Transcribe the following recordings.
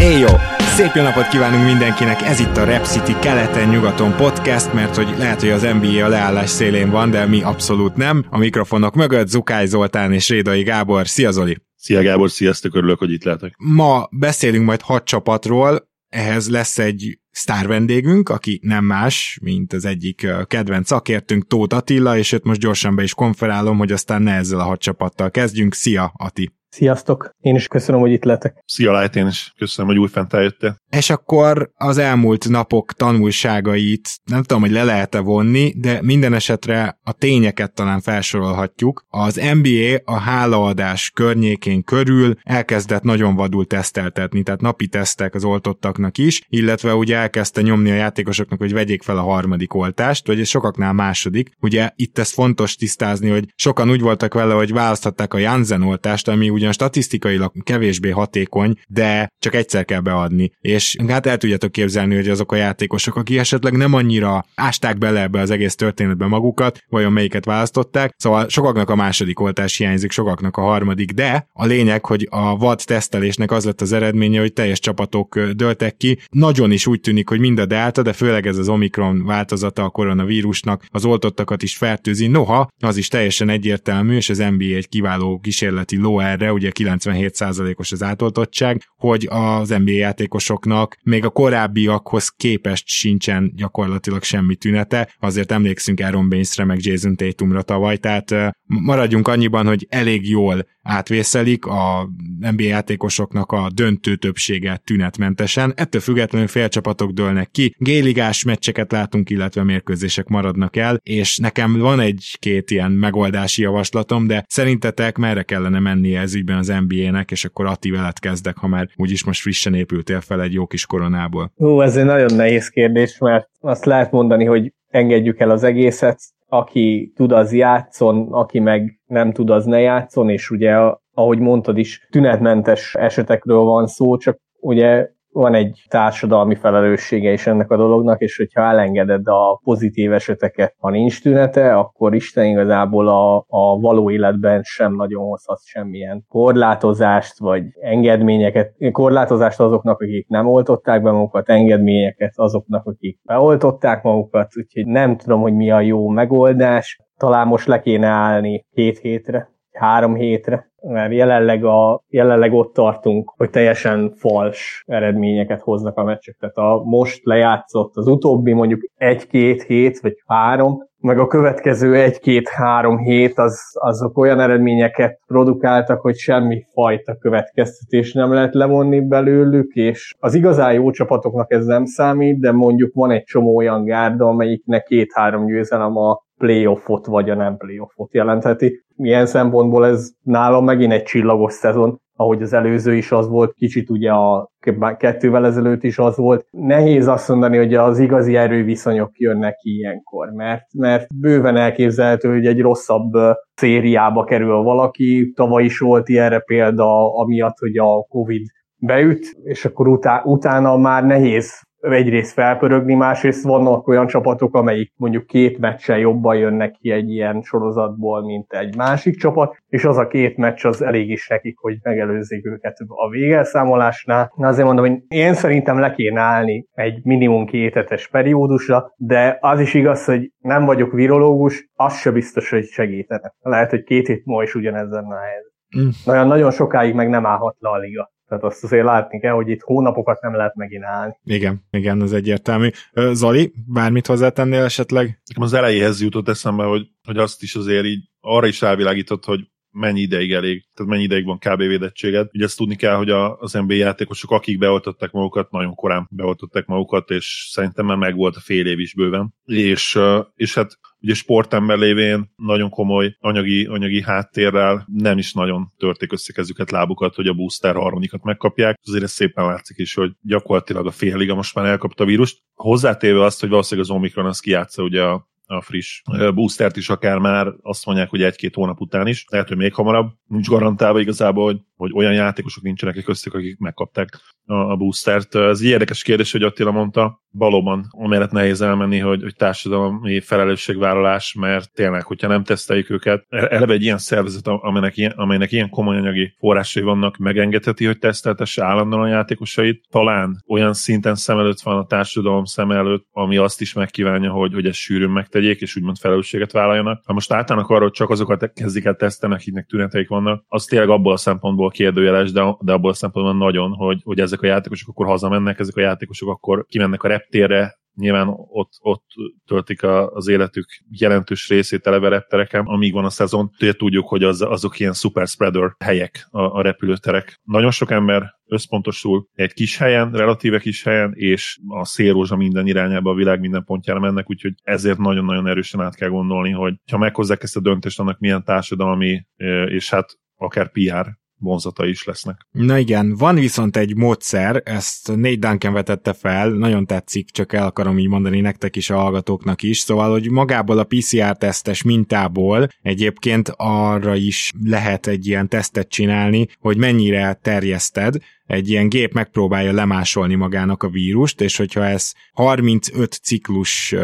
Éjjó! Szép jó napot kívánunk mindenkinek, ez itt a Rep City keleten-nyugaton podcast, mert hogy lehet, hogy az NBA a leállás szélén van, de mi abszolút nem. A mikrofonok mögött Zukály Zoltán és Rédai Gábor. Szia Zoli! Szia Gábor, sziasztok, örülök, hogy itt lehetek. Ma beszélünk majd hat csapatról, ehhez lesz egy sztár vendégünk, aki nem más, mint az egyik kedvenc szakértünk, Tóth Attila, és őt most gyorsan be is konferálom, hogy aztán ne ezzel a hat csapattal kezdjünk. Szia, Ati! Sziasztok! Én is köszönöm, hogy itt lehetek. Szia, Light, én is köszönöm, hogy újfent eljöttél. És akkor az elmúlt napok tanulságait nem tudom, hogy le lehet-e vonni, de minden esetre a tényeket talán felsorolhatjuk. Az NBA a hálaadás környékén körül elkezdett nagyon vadul teszteltetni, tehát napi tesztek az oltottaknak is, illetve ugye elkezdte nyomni a játékosoknak, hogy vegyék fel a harmadik oltást, vagy sokaknál második. Ugye itt ez fontos tisztázni, hogy sokan úgy voltak vele, hogy választották a Janssen oltást, ami ugyan statisztikailag kevésbé hatékony, de csak egyszer kell beadni. És hát el tudjátok képzelni, hogy azok a játékosok, akik esetleg nem annyira ásták bele ebbe az egész történetbe magukat, vajon melyiket választották. Szóval sokaknak a második oltás hiányzik, sokaknak a harmadik, de a lényeg, hogy a vad tesztelésnek az lett az eredménye, hogy teljes csapatok döltek ki. Nagyon is úgy tűnik, hogy mind a delta, de főleg ez az Omikron változata a koronavírusnak. Az oltottakat is fertőzi. Noha, az is teljesen egyértelmű, és az NBA egy kiváló kísérleti ló erre, ugye 97%-os az átoltottság, hogy az NBA játékosoknak még a korábbiakhoz képest sincsen gyakorlatilag semmi tünete, azért emlékszünk Aaron Bainesre meg Jason Tatumra tavaly, tehát maradjunk annyiban, hogy elég jól átvészelik a NBA játékosoknak a döntő többsége tünetmentesen. Ettől függetlenül félcsapatok dőlnek ki, géligás meccseket látunk, illetve mérkőzések maradnak el, és nekem van egy-két ilyen megoldási javaslatom, de szerintetek merre kellene mennie ez ügyben az NBA-nek, és akkor Ati veled kezdek, ha már úgyis most frissen épültél fel egy jó kis koronából. Ó, ez egy nagyon nehéz kérdés, mert azt lehet mondani, hogy engedjük el az egészet, aki tud, az játszon, aki meg nem tud, az ne játszon, és ugye, ahogy mondtad is, tünetmentes esetekről van szó, csak ugye van egy társadalmi felelőssége is ennek a dolognak, és hogyha elengeded a pozitív eseteket, ha nincs tünete, akkor Isten igazából a, a való életben sem nagyon hozhat semmilyen korlátozást, vagy engedményeket, korlátozást azoknak, akik nem oltották be magukat, engedményeket azoknak, akik beoltották magukat, úgyhogy nem tudom, hogy mi a jó megoldás. Talán most le kéne állni két hétre, három hétre, mert jelenleg, a, jelenleg ott tartunk, hogy teljesen fals eredményeket hoznak a meccsek. Tehát a most lejátszott az utóbbi mondjuk egy-két hét, vagy három, meg a következő egy-két-három hét az, azok olyan eredményeket produkáltak, hogy semmi fajta következtetés nem lehet levonni belőlük, és az igazán jó csapatoknak ez nem számít, de mondjuk van egy csomó olyan gárda, amelyiknek két-három győzelem a playoffot vagy a nem playoffot jelentheti. Milyen szempontból ez nálam megint egy csillagos szezon, ahogy az előző is az volt, kicsit ugye a kettővel ezelőtt is az volt. Nehéz azt mondani, hogy az igazi erőviszonyok jönnek ki ilyenkor, mert, mert bőven elképzelhető, hogy egy rosszabb szériába kerül valaki. Tavaly is volt ilyenre példa, amiatt, hogy a Covid beüt, és akkor utá- utána már nehéz egyrészt felpörögni, másrészt vannak olyan csapatok, amelyik mondjuk két meccsen jobban jönnek ki egy ilyen sorozatból, mint egy másik csapat, és az a két meccs az elég is nekik, hogy megelőzzék őket a végelszámolásnál. Na azért mondom, hogy én szerintem le kéne állni egy minimum kétetes periódusra, de az is igaz, hogy nem vagyok virológus, az se biztos, hogy segítene. Lehet, hogy két hét múlva is ugyanez lenne a helyzet. Mm. Nagyon, nagyon sokáig meg nem állhat le a liga. Tehát azt azért látni kell, hogy itt hónapokat nem lehet megint állni. Igen, igen, az egyértelmű. Zoli, bármit hozzátennél esetleg? Az elejéhez jutott eszembe, hogy, hogy azt is azért így arra is rávilágított, hogy mennyi ideig elég, tehát mennyi ideig van kb. védettséged. Ugye ezt tudni kell, hogy a, az NBA játékosok, akik beoltották magukat, nagyon korán beoltották magukat, és szerintem már megvolt a fél év is bőven. És, és hát ugye sportember lévén nagyon komoly anyagi, anyagi háttérrel nem is nagyon törték össze kezüket, lábukat, hogy a booster harmadikat megkapják. Azért ez szépen látszik is, hogy gyakorlatilag a fél liga most már elkapta a vírust. Hozzátéve azt, hogy valószínűleg az Omikron az kijátsza ugye a a friss boostert is akár már azt mondják, hogy egy-két hónap után is, lehet, hogy még hamarabb, nincs garantálva igazából, hogy, hogy olyan játékosok nincsenek köztük, akik megkapták a, boostert. Ez egy érdekes kérdés, hogy Attila mondta, valóban amellett nehéz elmenni, hogy, hogy társadalmi felelősségvállalás, mert tényleg, hogyha nem teszteljük őket, e, eleve egy ilyen szervezet, amelynek ilyen, amelynek ilyen komoly anyagi forrásai vannak, megengedheti, hogy teszteltesse állandóan a játékosait. Talán olyan szinten szem előtt van a társadalom szem előtt, ami azt is megkívánja, hogy, hogy ezt sűrűn megtegyék, és úgymond felelősséget vállaljanak. Ha most általának arra, hogy csak azokat kezdik el tesztelni, akiknek tüneteik vannak, az tényleg abból a szempontból kérdőjeles, de, de abból a szempontból nagyon, hogy, hogy ezek a játékosok akkor hazamennek, ezek a játékosok akkor kimennek a reptérre, nyilván ott, ott töltik a, az életük jelentős részét eleve reptereken, amíg van a szezon. Ugye tudjuk, hogy az, azok ilyen super spreader helyek a, a repülőterek. Nagyon sok ember összpontosul egy kis helyen, relatíve kis helyen, és a szélrózsa minden irányába, a világ minden pontjára mennek, úgyhogy ezért nagyon-nagyon erősen át kell gondolni, hogy ha meghozzák ezt a döntést, annak milyen társadalmi, és hát akár PR vonzata is lesznek. Na igen, van viszont egy módszer, ezt Nate Duncan vetette fel, nagyon tetszik, csak el akarom így mondani nektek is, a hallgatóknak is, szóval, hogy magából a PCR-tesztes mintából egyébként arra is lehet egy ilyen tesztet csinálni, hogy mennyire terjeszted, egy ilyen gép megpróbálja lemásolni magának a vírust, és hogyha ez 35 ciklus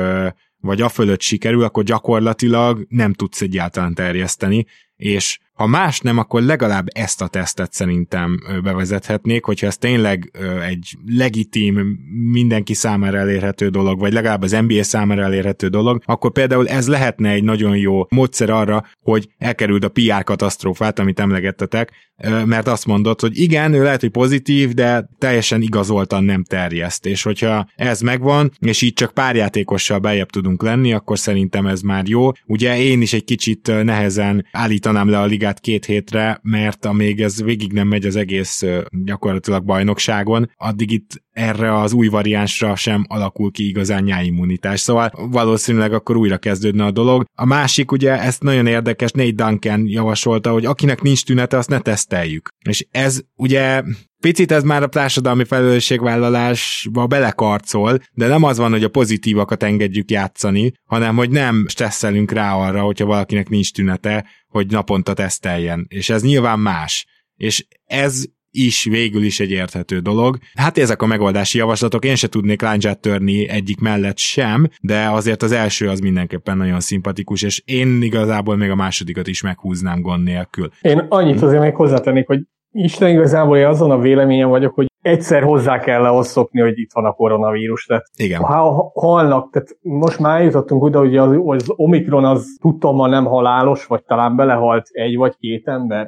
vagy a fölött sikerül, akkor gyakorlatilag nem tudsz egyáltalán terjeszteni, és ha más nem, akkor legalább ezt a tesztet szerintem bevezethetnék, hogyha ez tényleg egy legitim, mindenki számára elérhető dolog, vagy legalább az NBA számára elérhető dolog, akkor például ez lehetne egy nagyon jó módszer arra, hogy elkerüld a PR katasztrófát, amit emlegettetek, mert azt mondod, hogy igen, ő lehet, hogy pozitív, de teljesen igazoltan nem terjeszt, és hogyha ez megvan, és így csak pár játékossal bejebb tudunk lenni, akkor szerintem ez már jó. Ugye én is egy kicsit nehezen állítanám le a ligát két hétre, mert amíg ez végig nem megy az egész gyakorlatilag bajnokságon, addig itt erre az új variánsra sem alakul ki igazán nyáimmunitás. Szóval valószínűleg akkor újra kezdődne a dolog. A másik ugye, ezt nagyon érdekes, Nate Duncan javasolta, hogy akinek nincs tünete, azt ne teszteljük. És ez ugye Picit ez már a társadalmi felelősségvállalásba belekarcol, de nem az van, hogy a pozitívakat engedjük játszani, hanem hogy nem stresszelünk rá arra, hogyha valakinek nincs tünete, hogy naponta teszteljen. És ez nyilván más. És ez is végül is egy érthető dolog. Hát ezek a megoldási javaslatok, én se tudnék láncsát törni egyik mellett sem, de azért az első az mindenképpen nagyon szimpatikus, és én igazából még a másodikat is meghúznám gond nélkül. Én annyit azért még hozzátennék, hogy Isten igazából én azon a véleményem vagyok, hogy egyszer hozzá kell ahhoz szokni, hogy itt van a koronavírus. Tehát Igen. Ha halnak, tehát most már eljutottunk oda, hogy az, az Omikron az tudtommal nem halálos, vagy talán belehalt egy vagy két ember.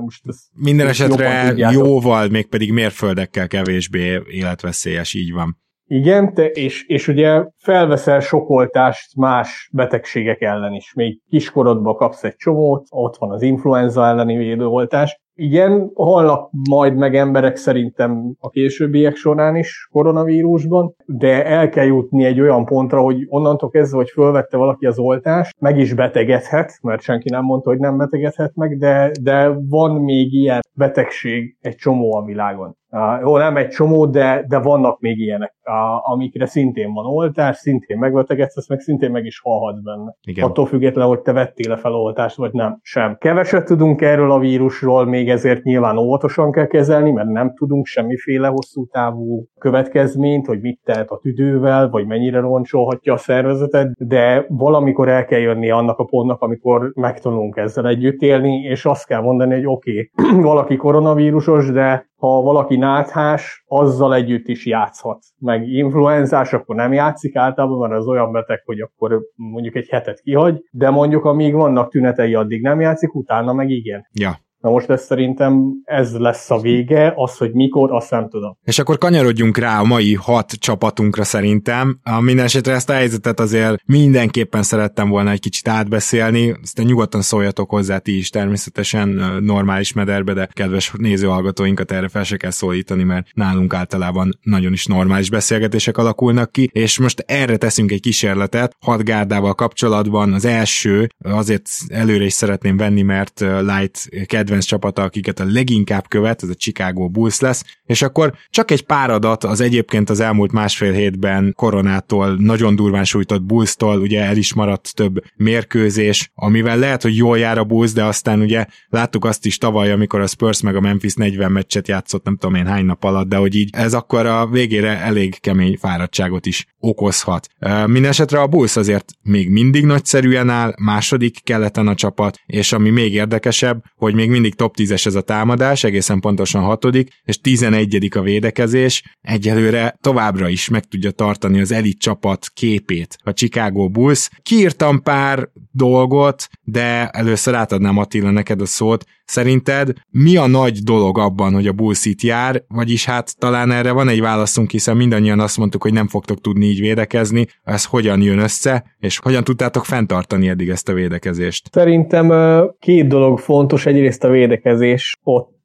Most ez Minden esetre jóval, mégpedig mérföldekkel kevésbé életveszélyes, így van. Igen, te, és, és ugye felveszel sokoltást más betegségek ellen is. Még kiskorodban kapsz egy csomót, ott van az influenza elleni védőoltás, igen, halnak majd meg emberek szerintem a későbbiek során is koronavírusban, de el kell jutni egy olyan pontra, hogy onnantól kezdve, hogy fölvette valaki az oltást, meg is betegedhet, mert senki nem mondta, hogy nem betegedhet meg, de, de van még ilyen betegség egy csomó a világon. Uh, jó, nem egy csomó, de, de vannak még ilyenek, uh, amikre szintén van oltás, szintén megbetegedsz, meg szintén meg is halhatsz benne. Igen. Attól függetlenül, hogy te vettél-e fel oltást, vagy nem. Sem. Keveset tudunk erről a vírusról, még ezért nyilván óvatosan kell kezelni, mert nem tudunk semmiféle hosszú távú következményt, hogy mit tehet a tüdővel, vagy mennyire roncsolhatja a szervezetet, de valamikor el kell jönni annak a pontnak, amikor megtanulunk ezzel együtt élni, és azt kell mondani, hogy oké, okay, valaki koronavírusos, de ha valaki náthás, azzal együtt is játszhat. Meg influenzás, akkor nem játszik általában, mert az olyan beteg, hogy akkor mondjuk egy hetet kihagy, de mondjuk amíg vannak tünetei, addig nem játszik, utána meg igen. Ja. Na most ez szerintem ez lesz a vége, az, hogy mikor, azt nem tudom. És akkor kanyarodjunk rá a mai hat csapatunkra szerintem. A minden esetre ezt a helyzetet azért mindenképpen szerettem volna egy kicsit átbeszélni, aztán nyugodtan szóljatok hozzá ti is természetesen normális mederbe, de kedves nézőhallgatóinkat erre fel se kell szólítani, mert nálunk általában nagyon is normális beszélgetések alakulnak ki, és most erre teszünk egy kísérletet, hat gárdával kapcsolatban. Az első, azért előre is szeretném venni, mert Light kedvenc csapata, akiket a leginkább követ, ez a Chicago Bulls lesz, és akkor csak egy pár adat az egyébként az elmúlt másfél hétben koronától, nagyon durván sújtott Bulls-tól, ugye el is maradt több mérkőzés, amivel lehet, hogy jól jár a Bulls, de aztán ugye láttuk azt is tavaly, amikor a Spurs meg a Memphis 40 meccset játszott, nem tudom én hány nap alatt, de hogy így ez akkor a végére elég kemény fáradtságot is okozhat. Mindenesetre a Bulls azért még mindig nagyszerűen áll, második keleten a csapat, és ami még érdekesebb, hogy még mindig top 10-es ez a támadás, egészen pontosan hatodik, és 11 a védekezés, egyelőre továbbra is meg tudja tartani az elit csapat képét a Chicago Bulls. Kiírtam pár dolgot, de először átadnám Attila neked a szót. Szerinted mi a nagy dolog abban, hogy a Bulls itt jár, vagyis hát talán erre van egy válaszunk, hiszen mindannyian azt mondtuk, hogy nem fogtok tudni így védekezni, ez hogyan jön össze, és hogyan tudtátok fenntartani eddig ezt a védekezést? Szerintem két dolog fontos, egyrészt a védekezés, ott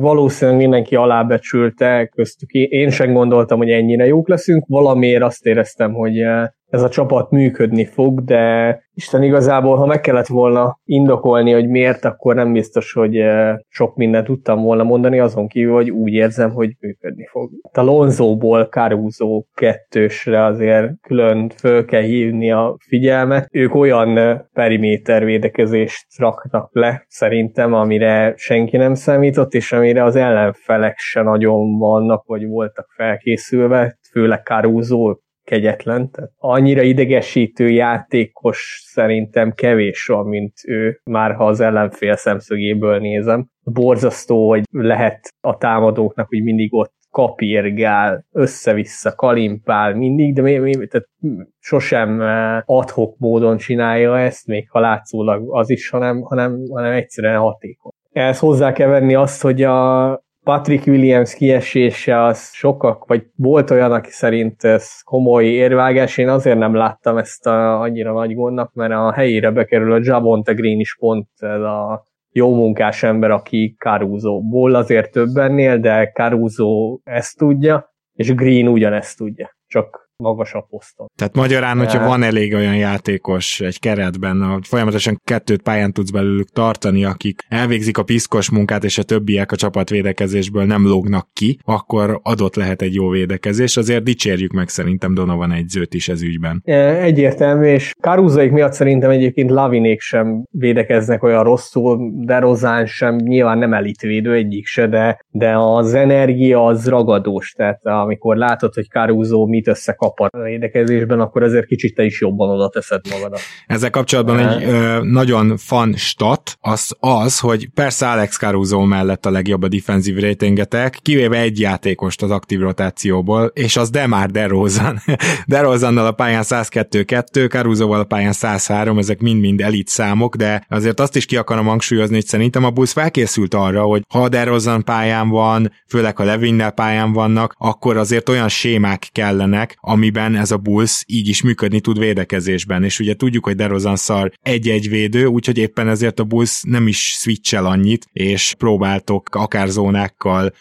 valószínűleg mindenki alábecsülte, köztük én sem gondoltam, hogy ennyire jók leszünk, valamiért azt éreztem, hogy ez a csapat működni fog, de Isten igazából, ha meg kellett volna indokolni, hogy miért, akkor nem biztos, hogy eh, sok mindent tudtam volna mondani, azon kívül, hogy úgy érzem, hogy működni fog. A Lonzóból Caruso kettősre azért külön föl kell hívni a figyelmet. Ők olyan eh, periméter védekezést raknak le, szerintem, amire senki nem számított, és amire az ellenfelek se nagyon vannak, vagy voltak felkészülve, főleg Caruso kegyetlen. Tehát annyira idegesítő játékos szerintem kevés van, mint ő, már ha az ellenfél szemszögéből nézem. Borzasztó, hogy lehet a támadóknak, hogy mindig ott kapirgál, össze-vissza kalimpál mindig, de mi, mi, tehát sosem eh, adhok módon csinálja ezt, még ha látszólag az is, hanem, hanem, hanem egyszerűen hatékony. Ehhez hozzá kell venni azt, hogy a Patrick Williams kiesése az sokak, vagy volt olyan, aki szerint ez komoly érvágás, én azért nem láttam ezt a, annyira nagy gondnak, mert a helyére bekerül a Javonte Green is pont ez a jó munkás ember, aki Caruso-ból azért több ennél, de Caruso ezt tudja, és Green ugyanezt tudja. Csak magasabb poszton. Tehát magyarán, hogyha van elég olyan játékos egy keretben, hogy folyamatosan kettőt pályán tudsz belőlük tartani, akik elvégzik a piszkos munkát, és a többiek a csapatvédekezésből nem lógnak ki, akkor adott lehet egy jó védekezés. Azért dicsérjük meg szerintem Donovan egyzőt is ez ügyben. Egyértelmű, és Karuzaik miatt szerintem egyébként Lavinék sem védekeznek olyan rosszul, de Rozán sem nyilván nem elitvédő egyik se, de, de az energia az ragadós, tehát amikor látod, hogy Caruso mit összekap a védekezésben, akkor ezért kicsit te is jobban oda teszed magadat. Ezzel kapcsolatban egy ö, nagyon fan stat, az az, hogy persze Alex Caruso mellett a legjobb a defensív ratingetek, kivéve egy játékost az aktív rotációból, és az Demar DeRozan. DeRozannal a pályán 102-2, Carusoval a pályán 103, ezek mind-mind elit számok, de azért azt is ki akarom hangsúlyozni, hogy szerintem a Bulls felkészült arra, hogy ha DeRozan pályán van, főleg ha Levinnel pályán vannak, akkor azért olyan sémák kellenek, amiben ez a Bulls így is működni tud védekezésben, és ugye tudjuk, hogy DeRozan szar egy-egy védő, úgyhogy éppen ezért a Bulls nem is switchel annyit, és próbáltok akár zónákkal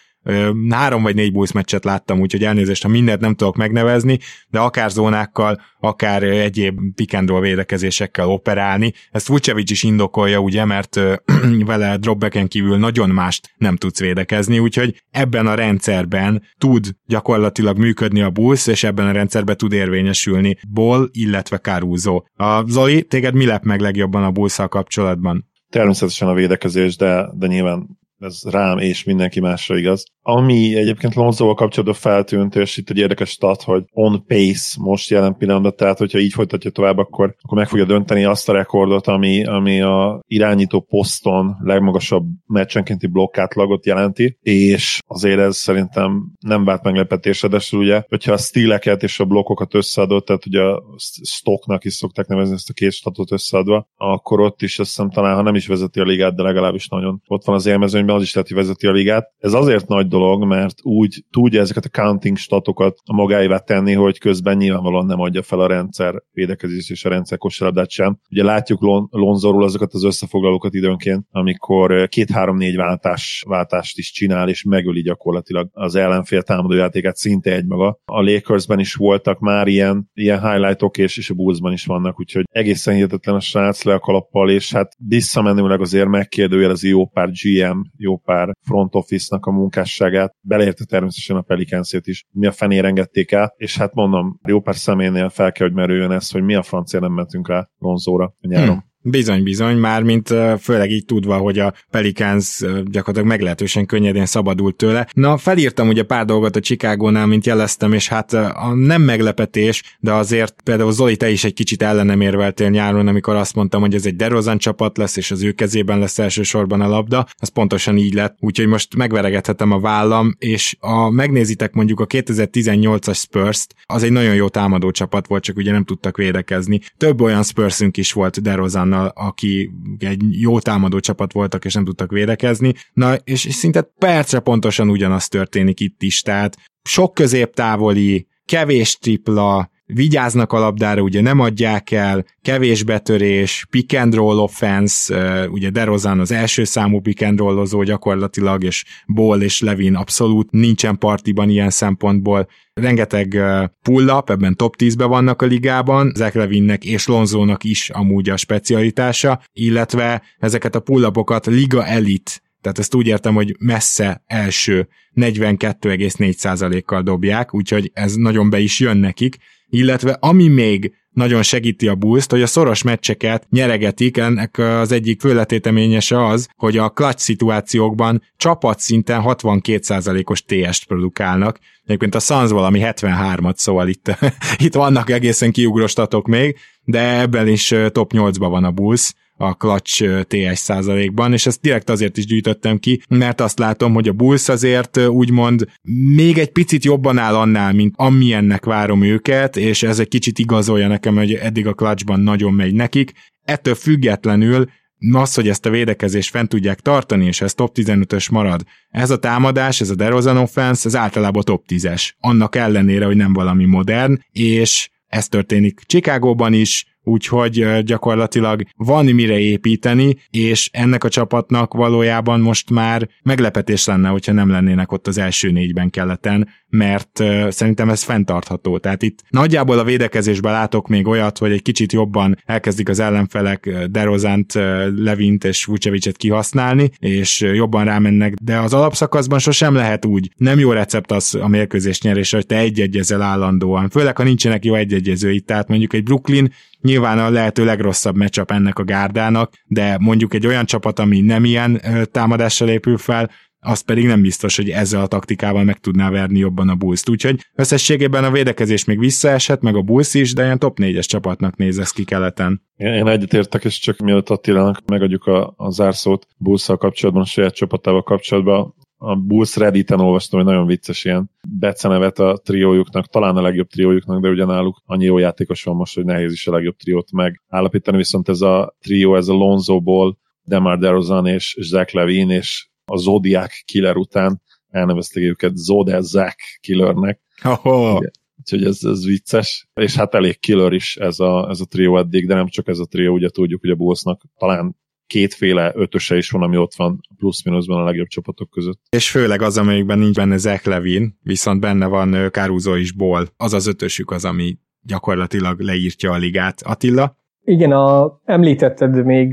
három vagy négy Bulls meccset láttam, úgyhogy elnézést, ha mindent nem tudok megnevezni, de akár zónákkal, akár egyéb pikendról védekezésekkel operálni. Ezt Vucevic is indokolja, ugye, mert vele dropbacken kívül nagyon mást nem tudsz védekezni, úgyhogy ebben a rendszerben tud gyakorlatilag működni a Bulls, és ebben a rendszerben tud érvényesülni Ball, illetve Caruso. A Zoli, téged mi lep meg legjobban a bulls kapcsolatban? Természetesen a védekezés, de, de nyilván ez rám és mindenki másra igaz. Ami egyébként Lonzóval kapcsolatban feltűnt, és itt egy érdekes stat, hogy on pace most jelen pillanatban, tehát hogyha így folytatja tovább, akkor, akkor meg fogja dönteni azt a rekordot, ami, ami a irányító poszton legmagasabb meccsenkénti blokkátlagot jelenti, és azért ez szerintem nem vált meglepetésre, de ugye, hogyha a stíleket és a blokkokat összeadott, tehát ugye a stocknak is szokták nevezni ezt a két statot összeadva, akkor ott is azt hiszem talán, ha nem is vezeti a ligát, de legalábbis nagyon ott van az élmezőnyben, az is lehet, hogy vezeti a ligát. Ez azért nagy dolog, dolog, mert úgy tudja ezeket a counting statokat a magáévá tenni, hogy közben nyilvánvalóan nem adja fel a rendszer védekezés és a rendszer kosárlabdát sem. Ugye látjuk Lon- Lonzorul azokat az összefoglalókat időnként, amikor két-három-négy váltás, váltást is csinál, és megöli gyakorlatilag az ellenfél támadójátékát szinte egymaga. A Lakersben is voltak már ilyen, ilyen highlightok, és, és a Bullsban is vannak, úgyhogy egészen hihetetlen a srác le a kalappal, és hát visszamenőleg azért megkérdőjelezi jó pár GM, jó pár front office-nak a munkásságát, beleérte természetesen a Pelicans-ét is, mi a fenére engedték el, és hát mondom, jó pár személynél fel kell, hogy merüljön ez, hogy mi a francia nem mentünk rá Lonzóra nyáron. Hmm. Bizony, bizony, már mint főleg így tudva, hogy a Pelicans gyakorlatilag meglehetősen könnyedén szabadult tőle. Na, felírtam ugye pár dolgot a Chicagónál, mint jeleztem, és hát a nem meglepetés, de azért például Zoli, te is egy kicsit ellenem érveltél nyáron, amikor azt mondtam, hogy ez egy DeRozan csapat lesz, és az ő kezében lesz elsősorban a labda, az pontosan így lett, úgyhogy most megveregethetem a vállam, és a megnézitek mondjuk a 2018-as spurs az egy nagyon jó támadó csapat volt, csak ugye nem tudtak védekezni. Több olyan Spursünk is volt DeRozan Milánnal, aki egy jó támadó csapat voltak, és nem tudtak védekezni. Na, és, és szinte percre pontosan ugyanaz történik itt is, tehát sok középtávoli, kevés tripla, vigyáznak a labdára, ugye nem adják el, kevés betörés, pick and roll offense, ugye DeRozan az első számú pick and rollozó gyakorlatilag, és Ball és Levin abszolút nincsen partiban ilyen szempontból. Rengeteg pull-up, ebben top 10-ben vannak a ligában, Zach Levinnek és Lonzónak is amúgy a specialitása, illetve ezeket a pull-upokat liga elit tehát ezt úgy értem, hogy messze első 42,4%-kal dobják, úgyhogy ez nagyon be is jön nekik, illetve ami még nagyon segíti a bulls hogy a szoros meccseket nyeregetik, ennek az egyik főletéteményese az, hogy a clutch szituációkban csapatszinten 62%-os TS-t produkálnak. Egyébként a Suns valami 73-at, szóval itt, itt vannak egészen kiugrostatok még, de ebben is top 8-ban van a Bulls, a clutch TS százalékban, és ezt direkt azért is gyűjtöttem ki, mert azt látom, hogy a Bulls azért úgymond még egy picit jobban áll annál, mint amilyennek várom őket, és ez egy kicsit igazolja nekem, hogy eddig a clutchban nagyon megy nekik. Ettől függetlenül az, hogy ezt a védekezést fent tudják tartani, és ez top 15-ös marad, ez a támadás, ez a DeRozan offense, ez általában top 10-es. Annak ellenére, hogy nem valami modern, és ez történik Chicagóban is, úgyhogy gyakorlatilag van mire építeni, és ennek a csapatnak valójában most már meglepetés lenne, hogyha nem lennének ott az első négyben keleten, mert szerintem ez fenntartható. Tehát itt nagyjából a védekezésben látok még olyat, hogy egy kicsit jobban elkezdik az ellenfelek Derozant, Levint és Vucevicet kihasználni, és jobban rámennek, de az alapszakaszban sosem lehet úgy. Nem jó recept az a mérkőzés nyerése, hogy te egy-egyezel állandóan. Főleg, ha nincsenek jó egy-egyezői. Tehát mondjuk egy Brooklyn nyilván a lehető legrosszabb meccsap ennek a gárdának, de mondjuk egy olyan csapat, ami nem ilyen támadással épül fel, az pedig nem biztos, hogy ezzel a taktikával meg tudná verni jobban a bulls Úgyhogy összességében a védekezés még visszaesett, meg a Bulls is, de ilyen top 4-es csapatnak néz ez ki keleten. Én egyetértek, és csak mielőtt Attilának megadjuk a, a zárszót bulls kapcsolatban, a saját csapatával kapcsolatban, a Bulls Redditen olvastam, hogy nagyon vicces ilyen becenevet a triójuknak, talán a legjobb triójuknak, de ugyanáluk annyi jó játékos van most, hogy nehéz is a legjobb triót megállapítani, viszont ez a trió, ez a Lonzo Ball, Demar DeRozan és Zach Levine, és a Zodiac Killer után elnevezték őket Zode Zach Killernek. Oh. Úgyhogy ez, ez vicces, és hát elég killer is ez a, ez a trió eddig, de nem csak ez a trió, ugye tudjuk, hogy a Bullsnak talán kétféle ötöse is van, ami ott van plusz-minuszban a legjobb csapatok között. És főleg az, amelyikben nincs benne Zach Levin, viszont benne van Caruso is Ból. Az az ötösük az, ami gyakorlatilag leírtja a ligát. Attila? Igen, a, említetted még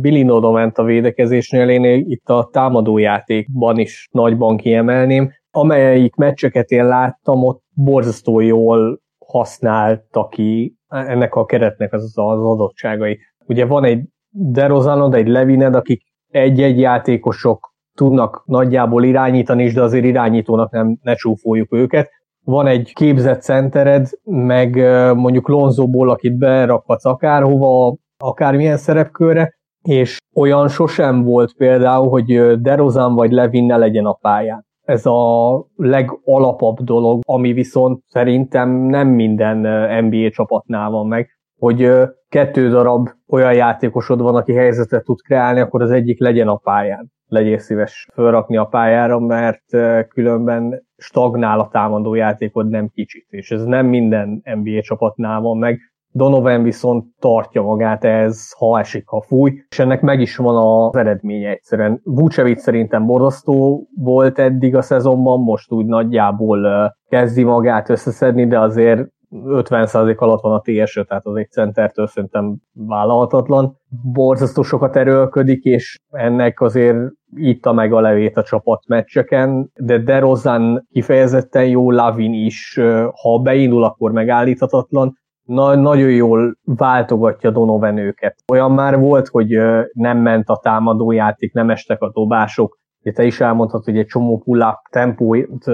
Billy Nodoment a védekezésnél, én itt a támadójátékban is nagyban kiemelném, amelyik meccseket én láttam, ott borzasztó jól használta ki ennek a keretnek az, az adottságai. Ugye van egy DeRozanod, egy Levined, akik egy-egy játékosok tudnak nagyjából irányítani is, de azért irányítónak nem ne csúfoljuk őket. Van egy képzett centered, meg mondjuk Lonzóból, akit berakhatsz akárhova, akármilyen szerepkörre, és olyan sosem volt például, hogy DeRozan vagy Levin ne legyen a pályán. Ez a legalapabb dolog, ami viszont szerintem nem minden NBA csapatnál van meg, hogy kettő darab olyan játékosod van, aki helyzetet tud kreálni, akkor az egyik legyen a pályán. Legyél szíves fölrakni a pályára, mert különben stagnál a támadó játékod nem kicsit, és ez nem minden NBA csapatnál van meg. Donovan viszont tartja magát ez, ha esik, ha fúj, és ennek meg is van az eredménye egyszerűen. Vucevic szerintem borzasztó volt eddig a szezonban, most úgy nagyjából kezdi magát összeszedni, de azért 50% alatt van a ts tehát az egy centertől szerintem vállalhatatlan. Borzasztó sokat erőlködik, és ennek azért itta meg a levét a csapat meccseken, de DeRozan kifejezetten jó, Lavin is, ha beindul, akkor megállíthatatlan, na, nagyon jól váltogatja Donovan őket. Olyan már volt, hogy nem ment a támadójáték, nem estek a dobások, Ugye te is elmondhatod, hogy egy csomó pull-up tempót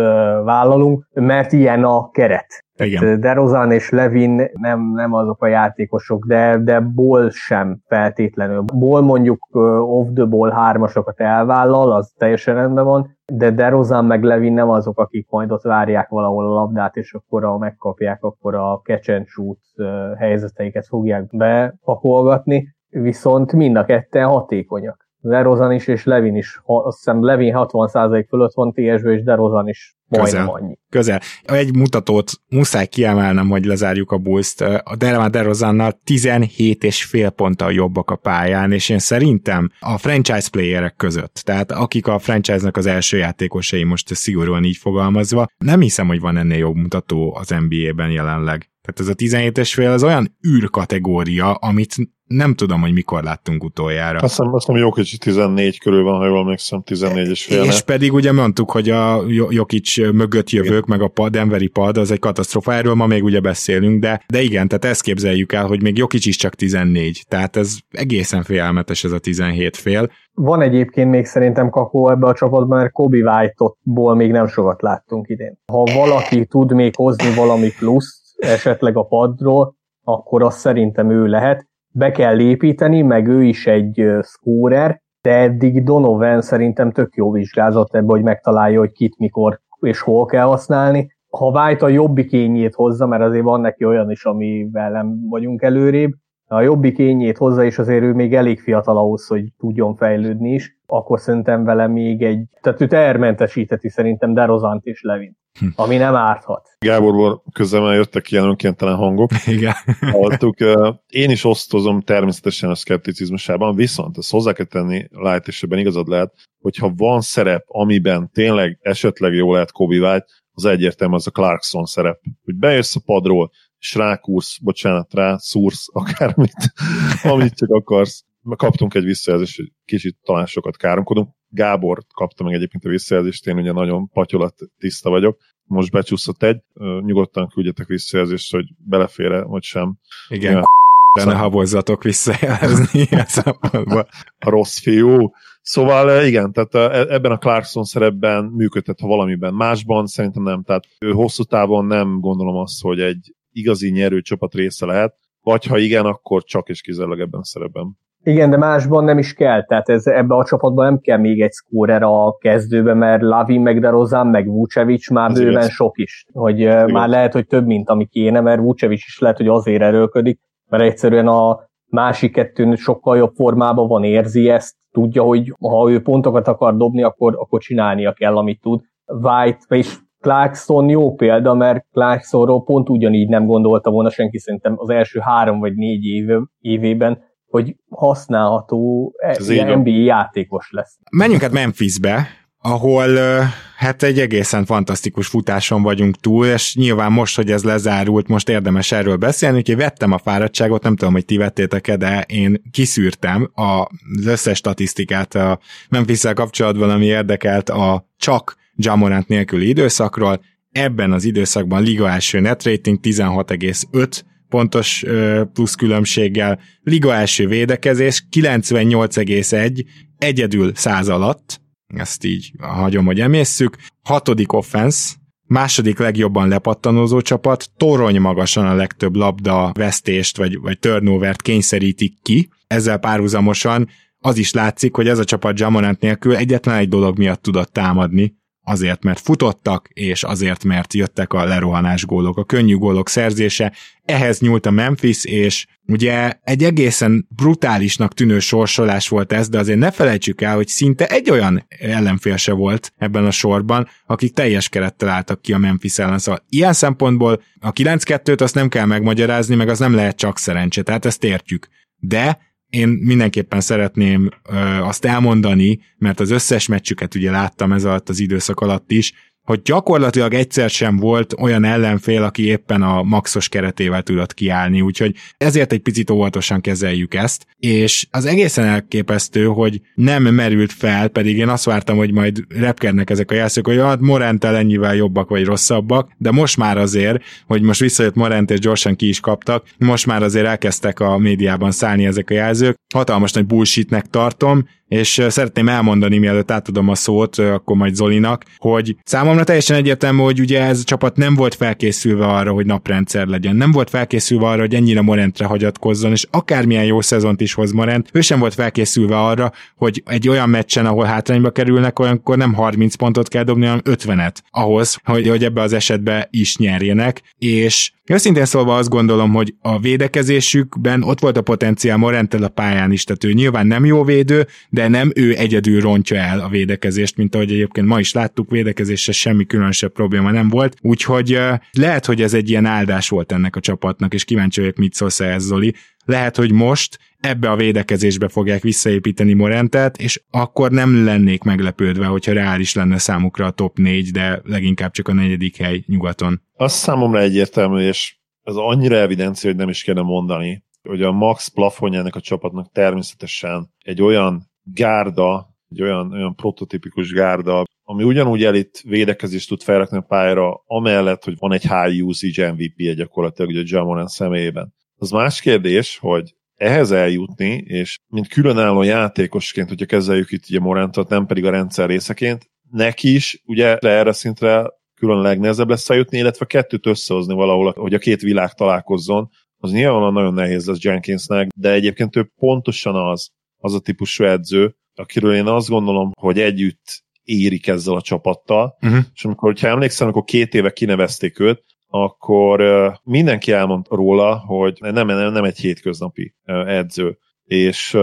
vállalunk, mert ilyen a keret. Igen. De Rozan és Levin nem, nem azok a játékosok, de, de Ball sem feltétlenül. Ball mondjuk off the ball hármasokat elvállal, az teljesen rendben van, de DeRozan meg Levin nem azok, akik majd ott várják valahol a labdát, és akkor a megkapják, akkor a catch and shoot helyzeteiket fogják bepakolgatni, viszont mind a ketten hatékonyak. DeRozan is és Levin is, azt hiszem Levin 60% fölött van TSB, és DeRozan is majdnem annyi. Közel. Egy mutatót muszáj kiemelnem, hogy lezárjuk a bulls A Derma DeRozannal 17 és fél ponttal jobbak a pályán, és én szerintem a franchise playerek között, tehát akik a franchise-nak az első játékosai, most szigorúan így fogalmazva, nem hiszem, hogy van ennél jobb mutató az NBA-ben jelenleg. Tehát ez a 17-es fél az olyan űrkategória, amit nem tudom, hogy mikor láttunk utoljára. Azt hiszem, azt hiszem Jokic 14 körül van, ha jól emlékszem, 14 és fél. És pedig ugye mondtuk, hogy a Jokic mögött jövők, meg a pad, Denveri pad, az egy katasztrofa, erről ma még ugye beszélünk, de, de igen, tehát ezt képzeljük el, hogy még Jokic is csak 14, tehát ez egészen félelmetes ez a 17 fél. Van egyébként még szerintem kakó ebbe a csapatban, mert Kobe White-ból még nem sokat láttunk idén. Ha valaki tud még hozni valami pluszt, esetleg a padról, akkor az szerintem ő lehet be kell építeni, meg ő is egy scorer, de eddig Donovan szerintem tök jó vizsgázott ebbe, hogy megtalálja, hogy kit mikor és hol kell használni. Ha White a jobbik kényét hozza, mert azért van neki olyan is, amivel nem vagyunk előrébb, a jobbik kényét hozza, és azért ő még elég fiatal ahhoz, hogy tudjon fejlődni is, akkor szerintem vele még egy, tehát őt elmentesíteti szerintem Derozant és Levin. Ami nem árthat. Gáborból közben jöttek ilyen önkéntelen hangok. Igen. Hallottuk. Én is osztozom természetesen a szkepticizmusában, viszont ezt hozzá kell tenni, Light és ebben igazad lehet, hogyha van szerep, amiben tényleg esetleg jó lehet Kobe White, az egyértelmű az a Clarkson szerep. Hogy bejössz a padról, és rákúrsz, bocsánat, rá szúrsz akármit, amit csak akarsz. Kaptunk egy visszajelzést, hogy kicsit talán sokat káromkodunk. Gábor kapta meg egyébként a visszajelzést, én ugye nagyon patyolat tiszta vagyok. Most becsúszott egy, nyugodtan küldjetek visszajelzést, hogy belefére, vagy sem. Igen, de ne habozzatok visszajelezni A rossz fiú. Szóval igen, tehát e, ebben a Clarkson szerepben működhet, ha valamiben. Másban szerintem nem. Tehát ő hosszú távon nem gondolom azt, hogy egy igazi nyerő csapat része lehet, vagy ha igen, akkor csak és kizárólag ebben a szerepben. Igen, de másban nem is kell, tehát ez, ebbe a csapatban nem kell még egy szkórer a kezdőbe, mert Lavi, meg Derozán, meg Vucevic már ez bőven igaz. sok is, hogy ez már igaz. lehet, hogy több, mint ami kéne, mert Vucevic is lehet, hogy azért erőlködik, mert egyszerűen a másik kettőn sokkal jobb formában van, érzi ezt, tudja, hogy ha ő pontokat akar dobni, akkor, akkor csinálnia kell, amit tud. White, és Clarkson jó példa, mert Clarksonról pont ugyanígy nem gondolta volna senki szerintem az első három vagy négy éve, évében, hogy használható NBA játékos lesz. Menjünk hát Memphisbe, ahol hát egy egészen fantasztikus futáson vagyunk túl, és nyilván most, hogy ez lezárult, most érdemes erről beszélni, úgyhogy vettem a fáradtságot, nem tudom, hogy ti vettétek-e, de én kiszűrtem az összes statisztikát a memphis kapcsolatban, ami érdekelt a csak Jamorant nélküli időszakról. Ebben az időszakban liga első net rating 16,5 pontos plusz különbséggel, liga első védekezés 98,1 egyedül száz alatt, ezt így hagyom, hogy emészszük, hatodik offense, második legjobban lepattanózó csapat, torony magasan a legtöbb labda vesztést vagy, vagy turnovert kényszerítik ki, ezzel párhuzamosan az is látszik, hogy ez a csapat Jamonant nélkül egyetlen egy dolog miatt tudott támadni, azért, mert futottak, és azért, mert jöttek a lerohanás gólok, a könnyű gólok szerzése. Ehhez nyúlt a Memphis, és ugye egy egészen brutálisnak tűnő sorsolás volt ez, de azért ne felejtsük el, hogy szinte egy olyan ellenfél se volt ebben a sorban, akik teljes kerettel álltak ki a Memphis ellen. Szóval ilyen szempontból a 9-2-t azt nem kell megmagyarázni, meg az nem lehet csak szerencse, tehát ezt értjük. De én mindenképpen szeretném azt elmondani, mert az összes meccsüket ugye láttam ez alatt az időszak alatt is, hogy gyakorlatilag egyszer sem volt olyan ellenfél, aki éppen a maxos keretével tudott kiállni, úgyhogy ezért egy picit óvatosan kezeljük ezt, és az egészen elképesztő, hogy nem merült fel, pedig én azt vártam, hogy majd repkednek ezek a jászok, hogy hát Morentel ennyivel jobbak vagy rosszabbak, de most már azért, hogy most visszajött Morent és gyorsan ki is kaptak, most már azért elkezdtek a médiában szállni ezek a jelzők. Hatalmas nagy bullshitnek tartom, és szeretném elmondani, mielőtt átadom a szót, akkor majd Zolinak, hogy számomra teljesen egyértelmű, hogy ugye ez a csapat nem volt felkészülve arra, hogy naprendszer legyen, nem volt felkészülve arra, hogy ennyire Morentre hagyatkozzon, és akármilyen jó szezont is hoz Morent, ő sem volt felkészülve arra, hogy egy olyan meccsen, ahol hátrányba kerülnek, olyankor nem 30 pontot kell dobni, hanem 50-et ahhoz, hogy, hogy ebbe az esetbe is nyerjenek, és Őszintén szólva azt gondolom, hogy a védekezésükben ott volt a potenciál Morentel a pályán is, tehát ő nyilván nem jó védő, de nem ő egyedül rontja el a védekezést, mint ahogy egyébként ma is láttuk, védekezésre semmi különösebb probléma nem volt, úgyhogy lehet, hogy ez egy ilyen áldás volt ennek a csapatnak, és kíváncsi vagyok, mit szólsz ez, Zoli. Lehet, hogy most ebbe a védekezésbe fogják visszaépíteni Morentet, és akkor nem lennék meglepődve, hogyha reális lenne számukra a top 4, de leginkább csak a negyedik hely nyugaton. Az számomra egyértelmű, és ez annyira evidencia, hogy nem is kellene mondani, hogy a max plafonjának a csapatnak természetesen egy olyan gárda, egy olyan, olyan prototipikus gárda, ami ugyanúgy elit védekezést tud felrakni a pályára, amellett, hogy van egy high usage MVP-je gyakorlatilag ugye Jamoran személyében. Az más kérdés, hogy ehhez eljutni, és mint különálló játékosként, hogyha kezeljük itt ugye Morantot, nem pedig a rendszer részeként, neki is ugye erre szintre külön legnehezebb lesz eljutni, illetve kettőt összehozni valahol, hogy a két világ találkozzon, az nyilvánvalóan nagyon nehéz lesz Jenkinsnek, de egyébként ő pontosan az, az a típusú edző, akiről én azt gondolom, hogy együtt érik ezzel a csapattal, uh-huh. és amikor, ha emlékszem, akkor két éve kinevezték őt, akkor mindenki elmond róla, hogy nem, nem, nem egy hétköznapi edző. És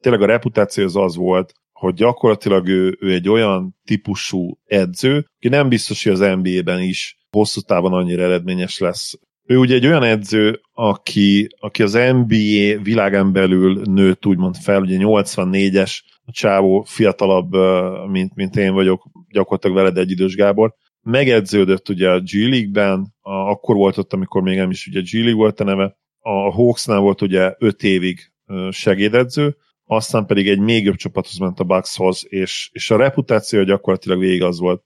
tényleg a reputáció az az volt, hogy gyakorlatilag ő, ő egy olyan típusú edző, aki nem biztos, hogy az NBA-ben is hosszú távon annyira eredményes lesz. Ő ugye egy olyan edző, aki, aki az NBA világán belül nőtt úgymond fel, ugye 84-es, a csávó fiatalabb, mint, mint én vagyok, gyakorlatilag veled egy idős Gábor, megedződött ugye a G League-ben, a, akkor volt ott, amikor még nem is ugye G League volt a neve, a Hawksnál volt ugye 5 évig segédedző, aztán pedig egy még jobb csapathoz ment a Buckshoz, és, és a reputáció gyakorlatilag végig az volt,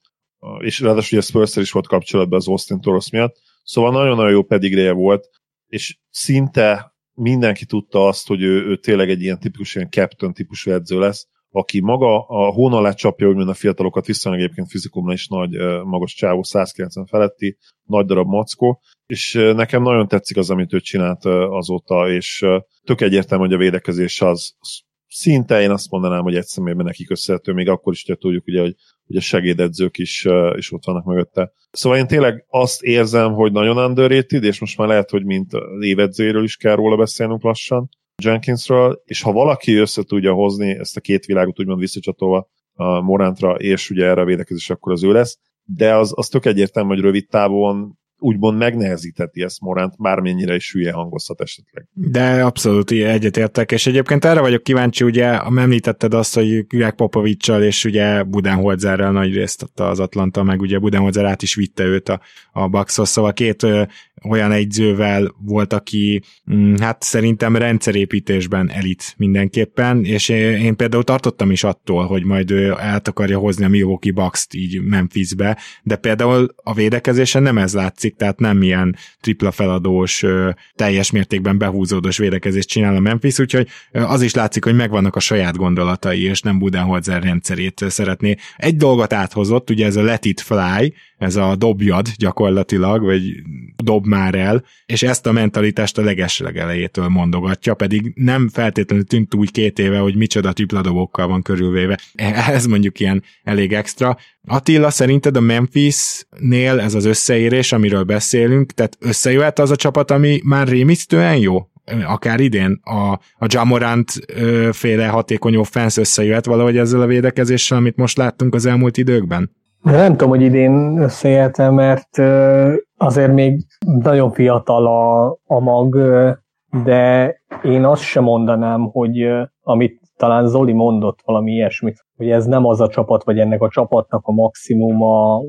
és ráadásul ugye spurs is volt kapcsolatban az Austin Toros miatt, szóval nagyon-nagyon jó pedigréje volt, és szinte mindenki tudta azt, hogy ő, ő tényleg egy ilyen tipikus, ilyen captain típusú edző lesz, aki maga a hón alá csapja, úgymond a fiatalokat, viszonylag egyébként fizikumra is nagy, magas csávó, 190 feletti, nagy darab mackó, és nekem nagyon tetszik az, amit ő csinált azóta, és tök egyértelmű, hogy a védekezés az szinte én azt mondanám, hogy egy személyben neki köszönhető, még akkor is tudjuk, ugye, hogy, hogy a segédedzők is, is ott vannak mögötte. Szóval én tényleg azt érzem, hogy nagyon underrated, és most már lehet, hogy mint az évedzőjéről is kell róla beszélnünk lassan, Jenkinsről, és ha valaki össze tudja hozni ezt a két világot úgymond visszacsatolva a Morantra, és ugye erre a védekezés, akkor az ő lesz, de az, az tök egyértelmű, hogy rövid távon úgymond megnehezítheti ezt Morant, bármennyire is hülye hangozhat esetleg. De abszolút egyetértek, és egyébként erre vagyok kíváncsi, ugye említetted azt, hogy Greg Popovicsal és ugye Budenholzerrel nagy részt adta az Atlanta, meg ugye Budenholzer át is vitte őt a, a Buckshoz, szóval két ö, olyan egyzővel volt, aki mm, hát szerintem rendszerépítésben elit mindenképpen, és én, én például tartottam is attól, hogy majd ő át akarja hozni a Milwaukee Bucks-t így Memphisbe, de például a védekezésen nem ez látszik, tehát nem ilyen tripla feladós, teljes mértékben behúzódós védekezést csinál a Memphis, úgyhogy az is látszik, hogy megvannak a saját gondolatai, és nem Budenholzer rendszerét szeretné. Egy dolgot áthozott, ugye ez a let it fly, ez a dobjad gyakorlatilag, vagy dob már el, és ezt a mentalitást a legesleg elejétől mondogatja, pedig nem feltétlenül tűnt úgy két éve, hogy micsoda tripla dobokkal van körülvéve. Ez mondjuk ilyen elég extra, Attila, szerinted a Memphis-nél ez az összeérés, amiről beszélünk, tehát összejöhet az a csapat, ami már rémisztően jó? akár idén a, a Jamorant féle hatékony offense összejöhet valahogy ezzel a védekezéssel, amit most láttunk az elmúlt időkben? De nem tudom, hogy idén összejöhet mert azért még nagyon fiatal a, a mag, de én azt sem mondanám, hogy amit talán Zoli mondott valami ilyesmit, hogy ez nem az a csapat, vagy ennek a csapatnak a maximuma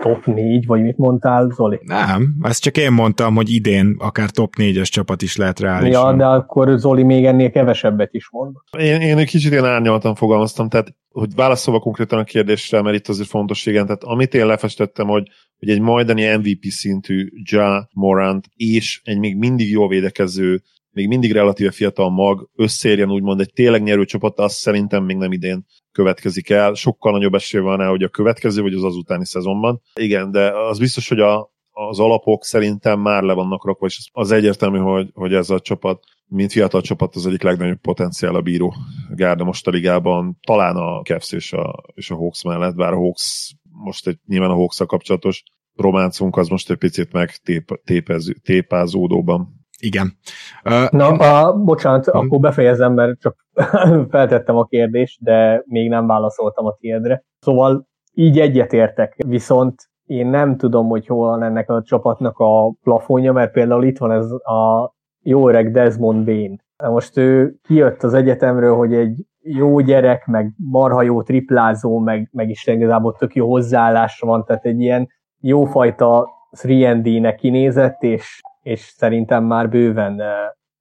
top 4, vagy mit mondtál, Zoli? Nem, ezt csak én mondtam, hogy idén akár top 4-es csapat is lehet reális. Ja, de akkor Zoli még ennél kevesebbet is mond. Én, én egy kicsit ilyen árnyaltan fogalmaztam, tehát hogy válaszolva konkrétan a kérdésre, mert itt azért fontos, igen, tehát amit én lefestettem, hogy, hogy egy majdani MVP szintű Ja Morant és egy még mindig jól védekező még mindig relatíve fiatal mag, összérjen úgymond egy tényleg nyerő csapat, azt szerintem még nem idén következik el. Sokkal nagyobb esély van rá, hogy a következő vagy az azutáni szezonban. Igen, de az biztos, hogy a, az alapok szerintem már le vannak rakva, és az egyértelmű, hogy, hogy ez a csapat, mint fiatal csapat, az egyik legnagyobb potenciál a bíró gárda most a ligában, talán a Cavs és a, és a Hawks mellett, bár a Hawks most egy, nyilván a hawks kapcsolatos románcunk az most egy picit meg tép, tépez, tépázódóban igen. Uh, Na, a, bocsánat, hmm. akkor befejezem, mert csak feltettem a kérdést, de még nem válaszoltam a tiédre. Szóval így egyetértek, viszont én nem tudom, hogy hol van ennek a csapatnak a plafonja, mert például itt van ez a jó öreg Desmond Bain. Most ő kijött az egyetemről, hogy egy jó gyerek, meg marha jó triplázó, meg, meg is igazából tök jó hozzáállásra van, tehát egy ilyen jófajta 3D-nek kinézett, és és szerintem már bőven